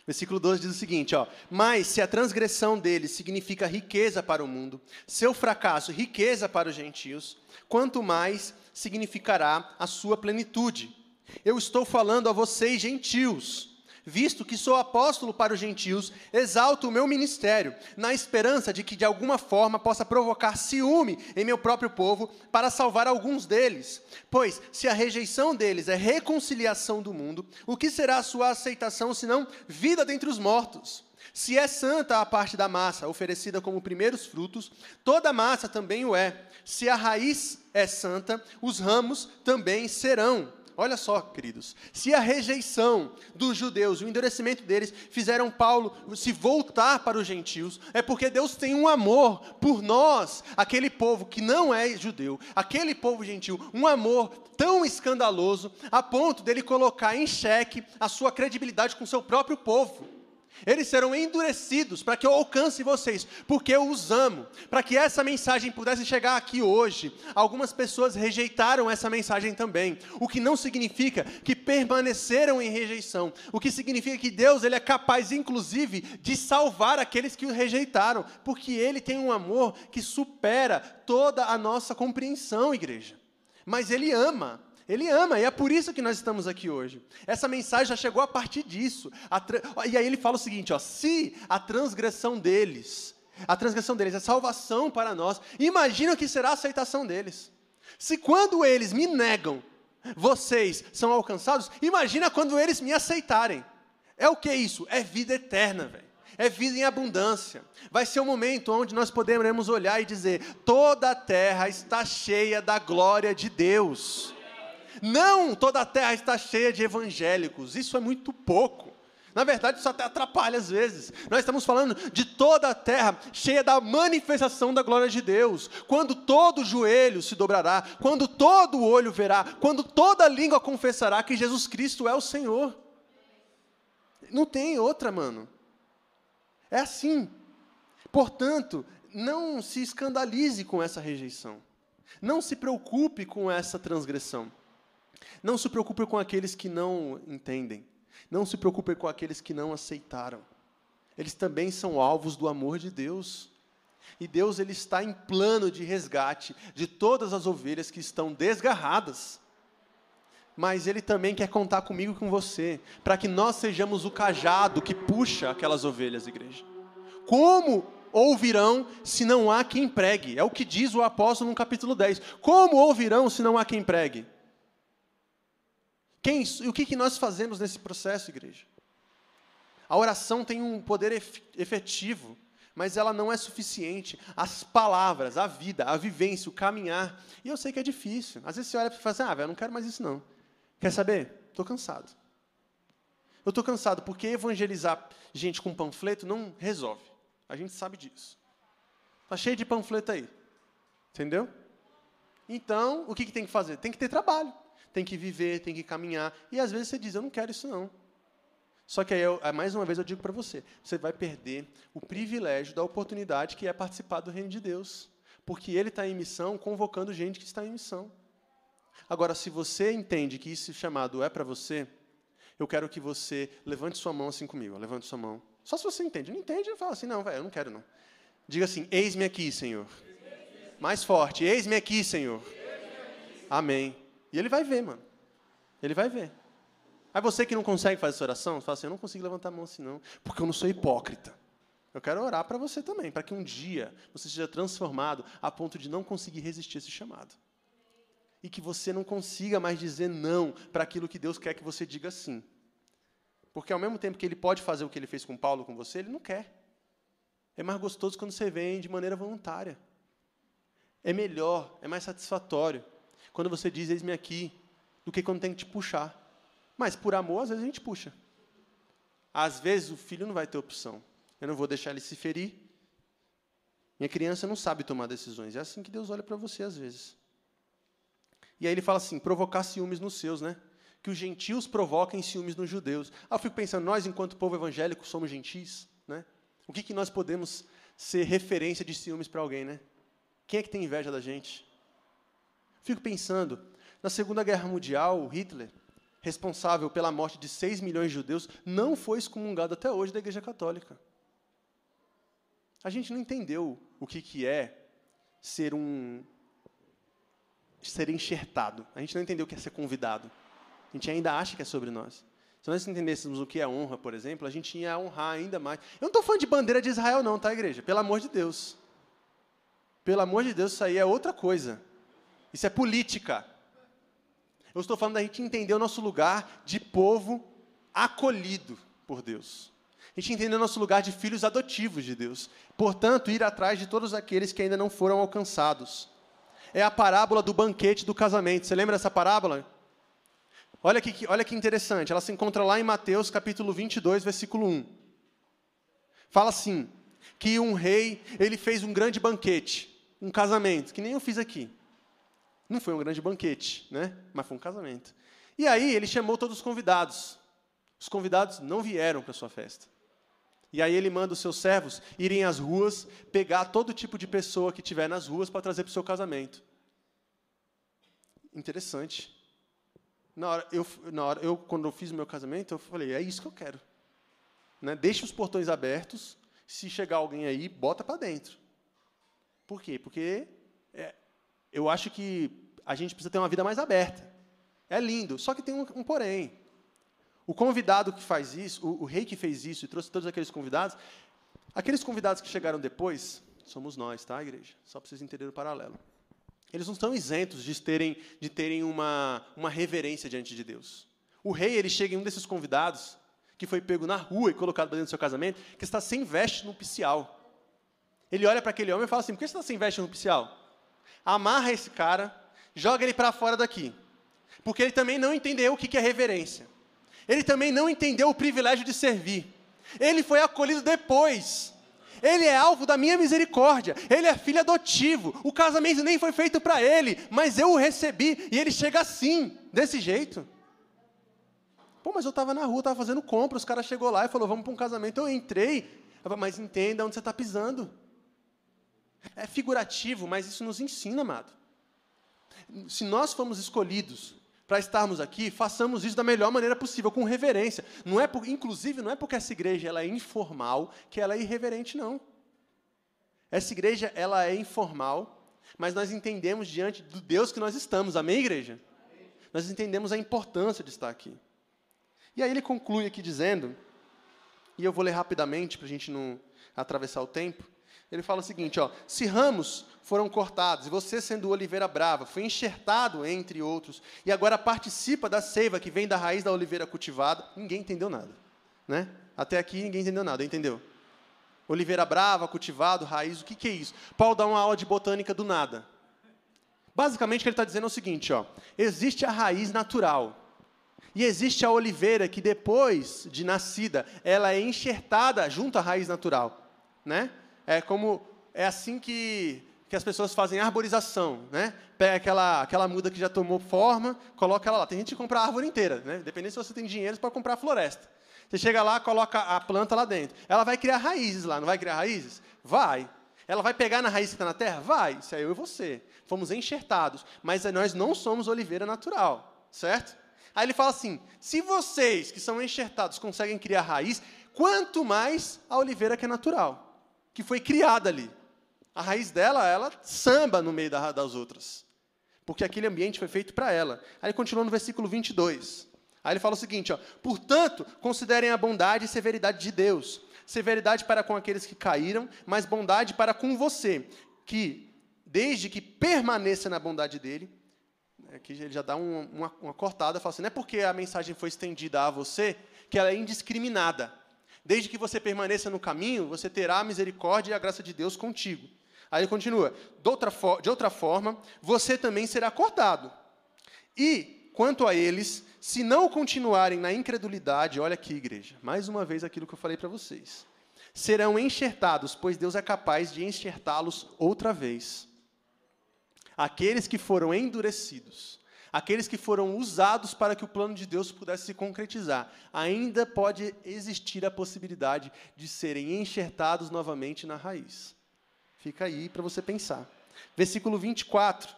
Versículo 12 diz o seguinte, ó: "Mas se a transgressão deles significa riqueza para o mundo, seu fracasso riqueza para os gentios, quanto mais significará a sua plenitude. Eu estou falando a vocês gentios, visto que sou apóstolo para os gentios, exalto o meu ministério, na esperança de que de alguma forma possa provocar ciúme em meu próprio povo para salvar alguns deles. Pois, se a rejeição deles é reconciliação do mundo, o que será a sua aceitação senão vida dentre os mortos? Se é santa a parte da massa oferecida como primeiros frutos, toda a massa também o é. Se a raiz é santa, os ramos também serão. Olha só, queridos, se a rejeição dos judeus, o endurecimento deles, fizeram Paulo se voltar para os gentios, é porque Deus tem um amor por nós, aquele povo que não é judeu, aquele povo gentil, um amor tão escandaloso, a ponto dele colocar em xeque a sua credibilidade com o seu próprio povo. Eles serão endurecidos para que eu alcance vocês, porque eu os amo. Para que essa mensagem pudesse chegar aqui hoje, algumas pessoas rejeitaram essa mensagem também. O que não significa que permaneceram em rejeição. O que significa que Deus ele é capaz, inclusive, de salvar aqueles que o rejeitaram, porque Ele tem um amor que supera toda a nossa compreensão, igreja. Mas Ele ama. Ele ama, e é por isso que nós estamos aqui hoje. Essa mensagem já chegou a partir disso. A e aí ele fala o seguinte: ó, se a transgressão deles, a transgressão deles é salvação para nós, imagina o que será a aceitação deles. Se quando eles me negam, vocês são alcançados, imagina quando eles me aceitarem. É o que isso? É vida eterna, velho. É vida em abundância. Vai ser o um momento onde nós poderemos olhar e dizer: toda a terra está cheia da glória de Deus. Não, toda a terra está cheia de evangélicos. Isso é muito pouco. Na verdade, isso até atrapalha às vezes. Nós estamos falando de toda a terra cheia da manifestação da glória de Deus. Quando todo joelho se dobrará, quando todo olho verá, quando toda língua confessará que Jesus Cristo é o Senhor. Não tem outra, mano. É assim. Portanto, não se escandalize com essa rejeição. Não se preocupe com essa transgressão. Não se preocupe com aqueles que não entendem. Não se preocupe com aqueles que não aceitaram. Eles também são alvos do amor de Deus. E Deus ele está em plano de resgate de todas as ovelhas que estão desgarradas. Mas ele também quer contar comigo e com você, para que nós sejamos o cajado que puxa aquelas ovelhas, igreja. Como ouvirão se não há quem pregue? É o que diz o apóstolo no capítulo 10. Como ouvirão se não há quem pregue? Quem, o que, que nós fazemos nesse processo, igreja? A oração tem um poder efetivo, mas ela não é suficiente. As palavras, a vida, a vivência, o caminhar. E eu sei que é difícil. Às vezes você olha e fala assim: ah, velho, eu não quero mais isso não. Quer saber? Estou cansado. Eu estou cansado porque evangelizar gente com panfleto não resolve. A gente sabe disso. Está cheio de panfleto aí. Entendeu? Então, o que, que tem que fazer? Tem que ter trabalho. Tem que viver, tem que caminhar. E às vezes você diz, eu não quero isso não. Só que aí, eu, mais uma vez, eu digo para você: você vai perder o privilégio da oportunidade que é participar do reino de Deus. Porque Ele está em missão, convocando gente que está em missão. Agora, se você entende que esse chamado é para você, eu quero que você levante sua mão assim comigo. Levante sua mão. Só se você entende. Não entende, fala assim, não, velho, eu não quero não. Diga assim, eis-me aqui, Senhor. Mais forte, eis-me aqui, Senhor. Amém. E ele vai ver, mano. Ele vai ver. Aí você que não consegue fazer essa oração, fala assim, eu não consigo levantar a mão assim não, porque eu não sou hipócrita. Eu quero orar para você também, para que um dia você seja transformado a ponto de não conseguir resistir a esse chamado. E que você não consiga mais dizer não para aquilo que Deus quer que você diga sim. Porque ao mesmo tempo que ele pode fazer o que ele fez com Paulo, com você, ele não quer. É mais gostoso quando você vem de maneira voluntária. É melhor, é mais satisfatório quando você diz, eis-me aqui, do que quando tem que te puxar. Mas por amor, às vezes a gente puxa. Às vezes o filho não vai ter opção. Eu não vou deixar ele se ferir. Minha criança não sabe tomar decisões. É assim que Deus olha para você às vezes. E aí ele fala assim: provocar ciúmes nos seus, né? que os gentios provoquem ciúmes nos judeus. Ah, eu fico pensando, nós, enquanto povo evangélico, somos gentis, né? O que, que nós podemos ser referência de ciúmes para alguém, né? Quem é que tem inveja da gente? Fico pensando, na Segunda Guerra Mundial, Hitler, responsável pela morte de 6 milhões de judeus, não foi excomungado até hoje da Igreja Católica. A gente não entendeu o que, que é ser um ser enxertado. A gente não entendeu o que é ser convidado. A gente ainda acha que é sobre nós. Se nós entendêssemos o que é honra, por exemplo, a gente ia honrar ainda mais. Eu não estou falando de bandeira de Israel, não, tá, igreja? Pelo amor de Deus. Pelo amor de Deus, isso aí é outra coisa. Isso é política. Eu estou falando da gente entender o nosso lugar de povo acolhido por Deus. A gente entender o nosso lugar de filhos adotivos de Deus. Portanto, ir atrás de todos aqueles que ainda não foram alcançados. É a parábola do banquete do casamento. Você lembra dessa parábola? Olha que, olha que interessante, ela se encontra lá em Mateus capítulo 22, versículo 1. Fala assim, que um rei, ele fez um grande banquete, um casamento, que nem eu fiz aqui. Não foi um grande banquete, né? Mas foi um casamento. E aí ele chamou todos os convidados. Os convidados não vieram para a sua festa. E aí ele manda os seus servos irem às ruas, pegar todo tipo de pessoa que tiver nas ruas para trazer para o seu casamento. Interessante. Na hora, eu, na hora, eu, quando eu fiz o meu casamento, eu falei, é isso que eu quero. Né? Deixa os portões abertos, se chegar alguém aí, bota para dentro. Por quê? Porque é, eu acho que a gente precisa ter uma vida mais aberta. É lindo, só que tem um, um porém. O convidado que faz isso, o, o rei que fez isso e trouxe todos aqueles convidados, aqueles convidados que chegaram depois, somos nós, tá, igreja? Só para vocês entenderem o paralelo. Eles não estão isentos de terem, de terem uma, uma reverência diante de Deus. O rei ele chega em um desses convidados, que foi pego na rua e colocado dentro do seu casamento, que está sem veste nupcial. Ele olha para aquele homem e fala assim: por que você está sem veste nupcial? Amarra esse cara, joga ele para fora daqui. Porque ele também não entendeu o que é reverência. Ele também não entendeu o privilégio de servir. Ele foi acolhido depois. Ele é alvo da minha misericórdia. Ele é filho adotivo. O casamento nem foi feito para ele, mas eu o recebi e ele chega assim, desse jeito. Pô, mas eu estava na rua, estava fazendo compra, os caras chegou lá e falou, vamos para um casamento. Eu entrei, mas entenda onde você está pisando. É figurativo, mas isso nos ensina, amado. Se nós fomos escolhidos para estarmos aqui, façamos isso da melhor maneira possível, com reverência. Não é por, inclusive, não é porque essa igreja ela é informal que ela é irreverente, não. Essa igreja, ela é informal, mas nós entendemos diante do Deus que nós estamos. Amém, igreja? Nós entendemos a importância de estar aqui. E aí ele conclui aqui dizendo, e eu vou ler rapidamente para a gente não atravessar o tempo. Ele fala o seguinte, ó, se ramos foram cortados, e você, sendo oliveira brava, foi enxertado entre outros, e agora participa da seiva que vem da raiz da oliveira cultivada, ninguém entendeu nada. Né? Até aqui ninguém entendeu nada, entendeu? Oliveira brava, cultivado, raiz, o que, que é isso? Paulo dá uma aula de botânica do nada. Basicamente, o que ele está dizendo é o seguinte: ó, existe a raiz natural. E existe a oliveira que, depois de nascida, ela é enxertada junto à raiz natural. Né? É como é assim que, que as pessoas fazem arborização, né? Pega aquela, aquela muda que já tomou forma, coloca ela lá. Tem gente que compra a árvore inteira, né? Dependendo se você tem dinheiro para comprar a floresta. Você chega lá, coloca a planta lá dentro. Ela vai criar raízes lá, não vai criar raízes? Vai. Ela vai pegar na raiz que está na terra? Vai. Isso é eu e você. Fomos enxertados. Mas nós não somos oliveira natural, certo? Aí ele fala assim: se vocês que são enxertados conseguem criar raiz, quanto mais a oliveira que é natural que foi criada ali. A raiz dela, ela samba no meio das outras. Porque aquele ambiente foi feito para ela. Aí ele continua no versículo 22. Aí ele fala o seguinte: ó, Portanto, considerem a bondade e severidade de Deus. Severidade para com aqueles que caíram, mas bondade para com você, que, desde que permaneça na bondade dele, aqui ele já dá um, uma, uma cortada, fala assim: não é porque a mensagem foi estendida a você que ela é indiscriminada. Desde que você permaneça no caminho, você terá a misericórdia e a graça de Deus contigo. Aí ele continua: de outra, de outra forma, você também será cortado. E, quanto a eles, se não continuarem na incredulidade, olha aqui, igreja, mais uma vez aquilo que eu falei para vocês. Serão enxertados, pois Deus é capaz de enxertá-los outra vez. Aqueles que foram endurecidos aqueles que foram usados para que o plano de Deus pudesse se concretizar, ainda pode existir a possibilidade de serem enxertados novamente na raiz. Fica aí para você pensar. Versículo 24.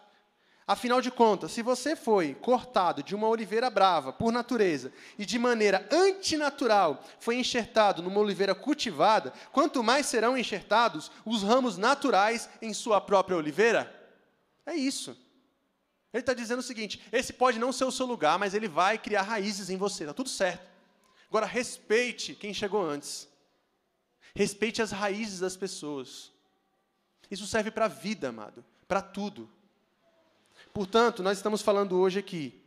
Afinal de contas, se você foi cortado de uma oliveira brava por natureza e de maneira antinatural foi enxertado numa oliveira cultivada, quanto mais serão enxertados os ramos naturais em sua própria oliveira? É isso. Ele está dizendo o seguinte: esse pode não ser o seu lugar, mas ele vai criar raízes em você, está tudo certo. Agora, respeite quem chegou antes. Respeite as raízes das pessoas. Isso serve para a vida, amado, para tudo. Portanto, nós estamos falando hoje aqui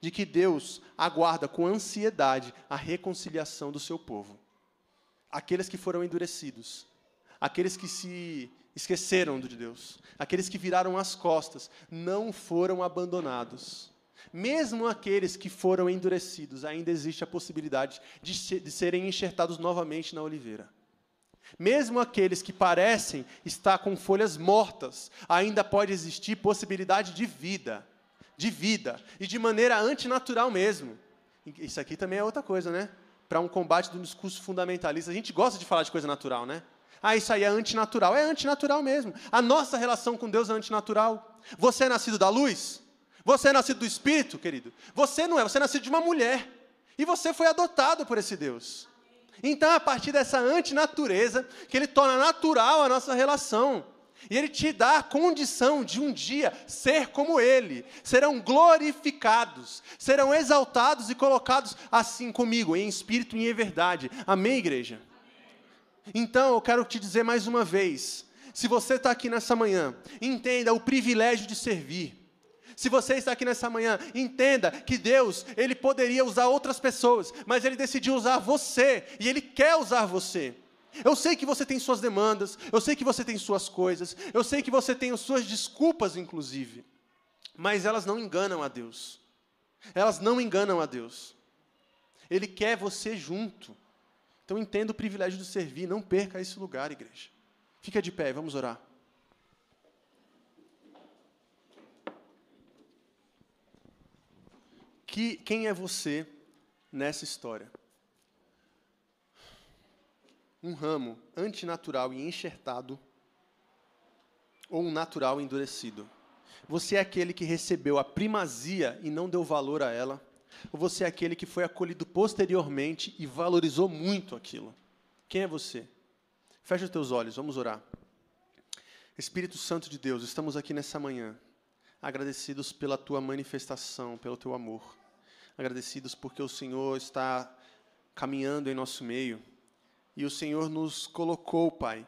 de que Deus aguarda com ansiedade a reconciliação do seu povo. Aqueles que foram endurecidos, aqueles que se esqueceram de Deus. Aqueles que viraram as costas não foram abandonados. Mesmo aqueles que foram endurecidos, ainda existe a possibilidade de, de serem enxertados novamente na oliveira. Mesmo aqueles que parecem estar com folhas mortas, ainda pode existir possibilidade de vida, de vida, e de maneira antinatural mesmo. Isso aqui também é outra coisa, né? Para um combate do discurso fundamentalista, a gente gosta de falar de coisa natural, né? Ah, isso aí é antinatural. É antinatural mesmo. A nossa relação com Deus é antinatural. Você é nascido da luz? Você é nascido do Espírito, querido? Você não é, você é nascido de uma mulher. E você foi adotado por esse Deus. Então, é a partir dessa antinatureza, que ele torna natural a nossa relação. E ele te dá a condição de um dia ser como ele. Serão glorificados, serão exaltados e colocados assim comigo, em espírito e em verdade. Amém, igreja? Então, eu quero te dizer mais uma vez: se você está aqui nessa manhã, entenda o privilégio de servir. Se você está aqui nessa manhã, entenda que Deus, Ele poderia usar outras pessoas, mas Ele decidiu usar você, e Ele quer usar você. Eu sei que você tem suas demandas, eu sei que você tem suas coisas, eu sei que você tem as suas desculpas, inclusive, mas elas não enganam a Deus. Elas não enganam a Deus. Ele quer você junto. Então entenda o privilégio de servir, não perca esse lugar, igreja. Fica de pé, vamos orar. Que, quem é você nessa história? Um ramo antinatural e enxertado ou um natural endurecido? Você é aquele que recebeu a primazia e não deu valor a ela? Ou você é aquele que foi acolhido posteriormente e valorizou muito aquilo? Quem é você? Fecha os teus olhos, vamos orar. Espírito Santo de Deus, estamos aqui nessa manhã, agradecidos pela tua manifestação, pelo teu amor. Agradecidos porque o Senhor está caminhando em nosso meio e o Senhor nos colocou, Pai,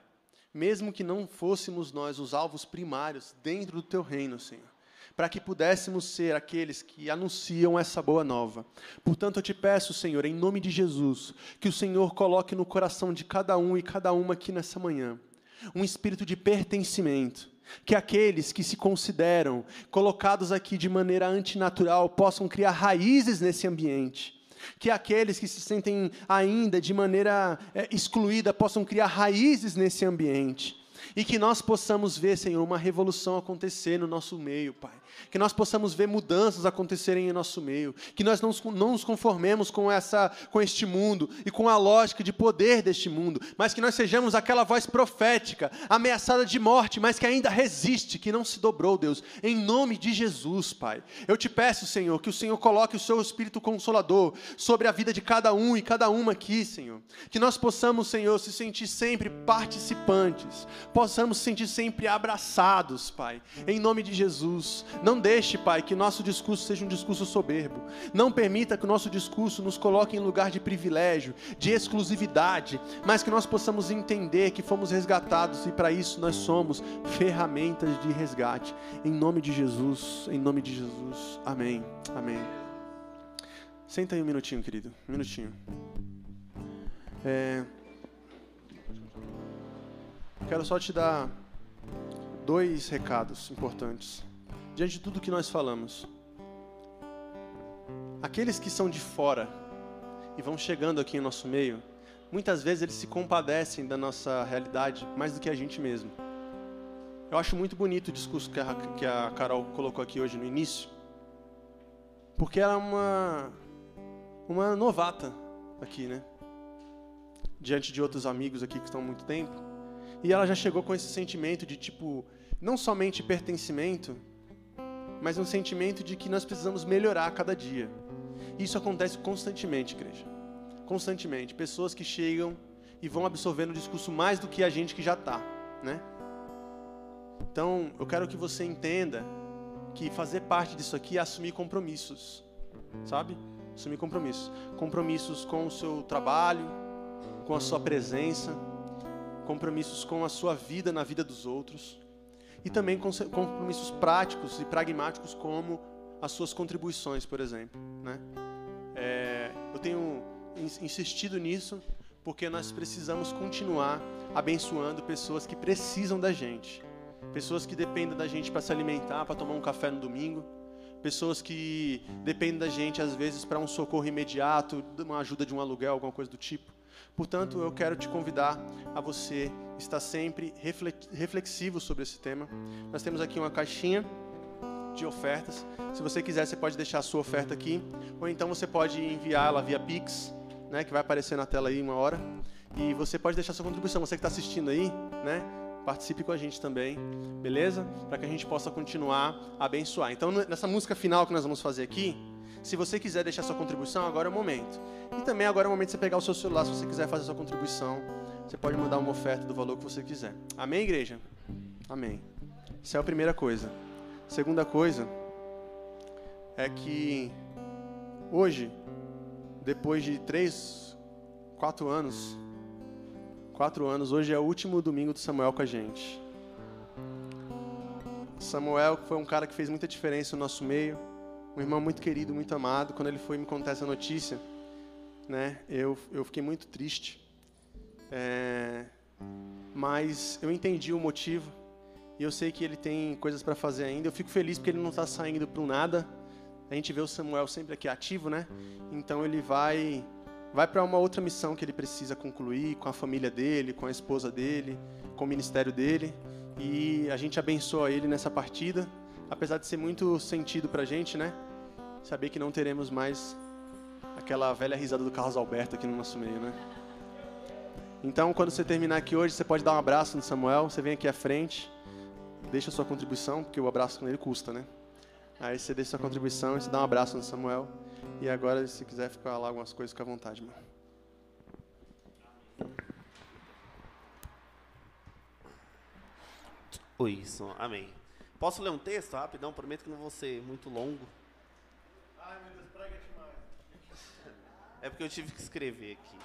mesmo que não fôssemos nós os alvos primários dentro do teu reino, Senhor para que pudéssemos ser aqueles que anunciam essa boa nova. Portanto, eu te peço, Senhor, em nome de Jesus, que o Senhor coloque no coração de cada um e cada uma aqui nessa manhã um espírito de pertencimento. Que aqueles que se consideram colocados aqui de maneira antinatural possam criar raízes nesse ambiente que aqueles que se sentem ainda de maneira é, excluída possam criar raízes nesse ambiente. E que nós possamos ver, Senhor, uma revolução acontecer no nosso meio, Pai. Que nós possamos ver mudanças acontecerem em nosso meio, que nós não, não nos conformemos com, essa, com este mundo e com a lógica de poder deste mundo, mas que nós sejamos aquela voz profética, ameaçada de morte, mas que ainda resiste, que não se dobrou, Deus, em nome de Jesus, Pai. Eu te peço, Senhor, que o Senhor coloque o seu Espírito Consolador sobre a vida de cada um e cada uma aqui, Senhor, que nós possamos, Senhor, se sentir sempre participantes, possamos se sentir sempre abraçados, Pai, em nome de Jesus. Não deixe, Pai, que nosso discurso seja um discurso soberbo. Não permita que o nosso discurso nos coloque em lugar de privilégio, de exclusividade, mas que nós possamos entender que fomos resgatados e para isso nós somos ferramentas de resgate. Em nome de Jesus, em nome de Jesus. Amém. Amém. Senta aí um minutinho, querido. Um minutinho. É... Quero só te dar dois recados importantes diante de tudo que nós falamos. Aqueles que são de fora e vão chegando aqui em nosso meio, muitas vezes eles se compadecem da nossa realidade mais do que a gente mesmo. Eu acho muito bonito o discurso que a, que a Carol colocou aqui hoje no início, porque ela é uma, uma novata aqui, né? Diante de outros amigos aqui que estão há muito tempo. E ela já chegou com esse sentimento de tipo, não somente pertencimento, mas um sentimento de que nós precisamos melhorar a cada dia. Isso acontece constantemente, igreja. Constantemente. Pessoas que chegam e vão absorvendo o discurso mais do que a gente que já está, né? Então, eu quero que você entenda que fazer parte disso aqui é assumir compromissos, sabe? Assumir compromissos. Compromissos com o seu trabalho, com a sua presença, compromissos com a sua vida na vida dos outros e também compromissos práticos e pragmáticos como as suas contribuições, por exemplo. Né? É, eu tenho insistido nisso porque nós precisamos continuar abençoando pessoas que precisam da gente, pessoas que dependem da gente para se alimentar, para tomar um café no domingo, pessoas que dependem da gente às vezes para um socorro imediato, uma ajuda de um aluguel, alguma coisa do tipo. Portanto, eu quero te convidar a você estar sempre reflexivo sobre esse tema. Nós temos aqui uma caixinha de ofertas. Se você quiser, você pode deixar a sua oferta aqui, ou então você pode enviá-la via Pix, né, que vai aparecer na tela aí uma hora. E você pode deixar sua contribuição. Você que está assistindo aí, né, participe com a gente também, beleza? Para que a gente possa continuar a abençoar. Então, nessa música final que nós vamos fazer aqui, se você quiser deixar sua contribuição, agora é o momento. E também agora é o momento de você pegar o seu celular, se você quiser fazer sua contribuição. Você pode mandar uma oferta do valor que você quiser. Amém, igreja? Amém. Isso é a primeira coisa. Segunda coisa é que hoje, depois de três, quatro anos, quatro anos, hoje é o último domingo do Samuel com a gente. Samuel foi um cara que fez muita diferença no nosso meio um irmão muito querido, muito amado. Quando ele foi me contar essa notícia, né, eu, eu fiquei muito triste. É, mas eu entendi o motivo e eu sei que ele tem coisas para fazer ainda. Eu fico feliz porque ele não está saindo para nada. A gente vê o Samuel sempre aqui ativo, né? Então ele vai vai para uma outra missão que ele precisa concluir com a família dele, com a esposa dele, com o ministério dele. E a gente abençoa ele nessa partida, apesar de ser muito sentido para a gente, né? Saber que não teremos mais aquela velha risada do Carlos Alberto aqui no nosso meio, né? Então, quando você terminar aqui hoje, você pode dar um abraço no Samuel, você vem aqui à frente, deixa sua contribuição, porque o abraço com ele custa, né? Aí você deixa sua contribuição e você dá um abraço no Samuel. E agora, se quiser ficar lá algumas coisas, fica à vontade, mano. Isso, amém. Posso ler um texto rapidão? Prometo que não vou ser muito longo. Ai, meu Deus, prega demais. É porque eu tive que escrever aqui.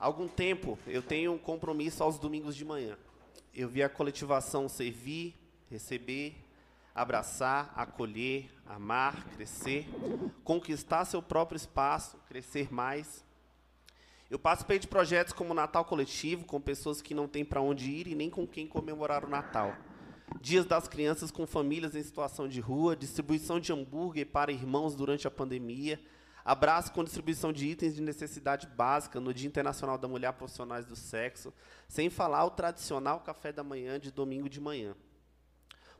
Há algum tempo eu tenho um compromisso aos domingos de manhã. Eu vi a coletivação servir, receber, abraçar, acolher, amar, crescer, conquistar seu próprio espaço, crescer mais. Eu participei de projetos como Natal Coletivo, com pessoas que não têm para onde ir e nem com quem comemorar o Natal. Dias das crianças com famílias em situação de rua, distribuição de hambúrguer para irmãos durante a pandemia, abraço com distribuição de itens de necessidade básica no Dia Internacional da Mulher Profissionais do Sexo, sem falar o tradicional café da manhã de domingo de manhã.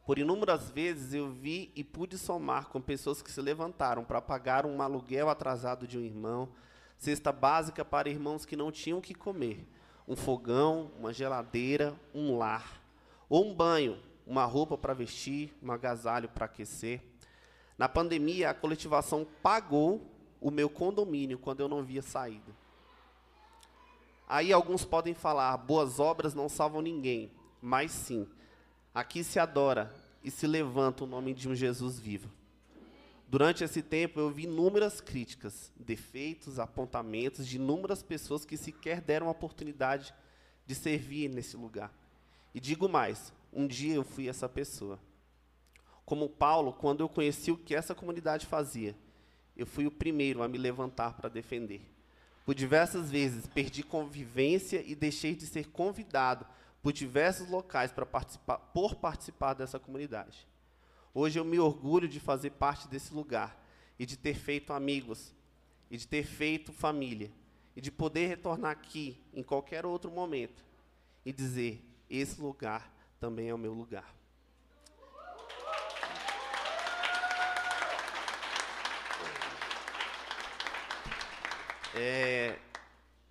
Por inúmeras vezes eu vi e pude somar com pessoas que se levantaram para pagar um aluguel atrasado de um irmão, cesta básica para irmãos que não tinham o que comer, um fogão, uma geladeira, um lar, ou um banho, uma roupa para vestir, um agasalho para aquecer. Na pandemia, a coletivação pagou o meu condomínio quando eu não via saída. Aí alguns podem falar, boas obras não salvam ninguém, mas sim, aqui se adora e se levanta o nome de um Jesus vivo. Durante esse tempo, eu vi inúmeras críticas, defeitos, apontamentos de inúmeras pessoas que sequer deram a oportunidade de servir nesse lugar. E digo mais: um dia eu fui essa pessoa. Como Paulo, quando eu conheci o que essa comunidade fazia, eu fui o primeiro a me levantar para defender. Por diversas vezes perdi convivência e deixei de ser convidado por diversos locais para participar, por participar dessa comunidade. Hoje eu me orgulho de fazer parte desse lugar e de ter feito amigos e de ter feito família e de poder retornar aqui em qualquer outro momento e dizer: esse lugar também é o meu lugar. É,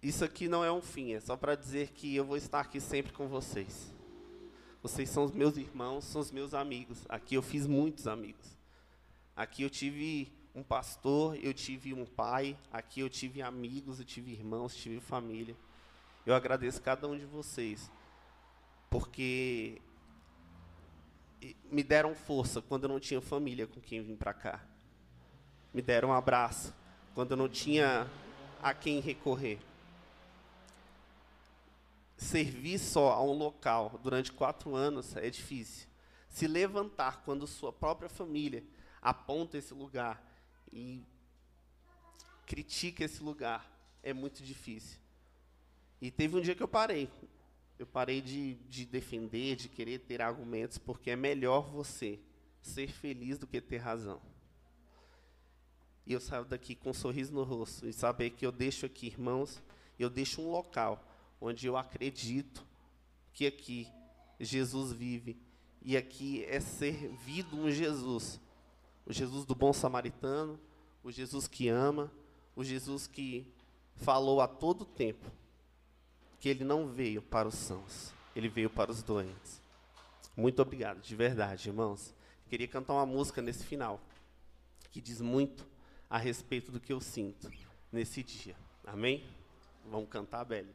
isso aqui não é um fim, é só para dizer que eu vou estar aqui sempre com vocês. Vocês são os meus irmãos, são os meus amigos. Aqui eu fiz muitos amigos. Aqui eu tive um pastor, eu tive um pai, aqui eu tive amigos, eu tive irmãos, tive família. Eu agradeço cada um de vocês, porque me deram força quando eu não tinha família com quem vim para cá. Me deram um abraço quando eu não tinha a quem recorrer servir só a um local durante quatro anos é difícil. Se levantar quando sua própria família aponta esse lugar e critica esse lugar é muito difícil. E teve um dia que eu parei. Eu parei de, de defender, de querer ter argumentos, porque é melhor você ser feliz do que ter razão. E eu saio daqui com um sorriso no rosto e saber que eu deixo aqui, irmãos, eu deixo um local onde eu acredito que aqui Jesus vive e aqui é servido um Jesus, o Jesus do bom samaritano, o Jesus que ama, o Jesus que falou a todo tempo ele não veio para os sãos, ele veio para os doentes. Muito obrigado, de verdade, irmãos. Queria cantar uma música nesse final que diz muito a respeito do que eu sinto nesse dia. Amém? Vamos cantar, Belle?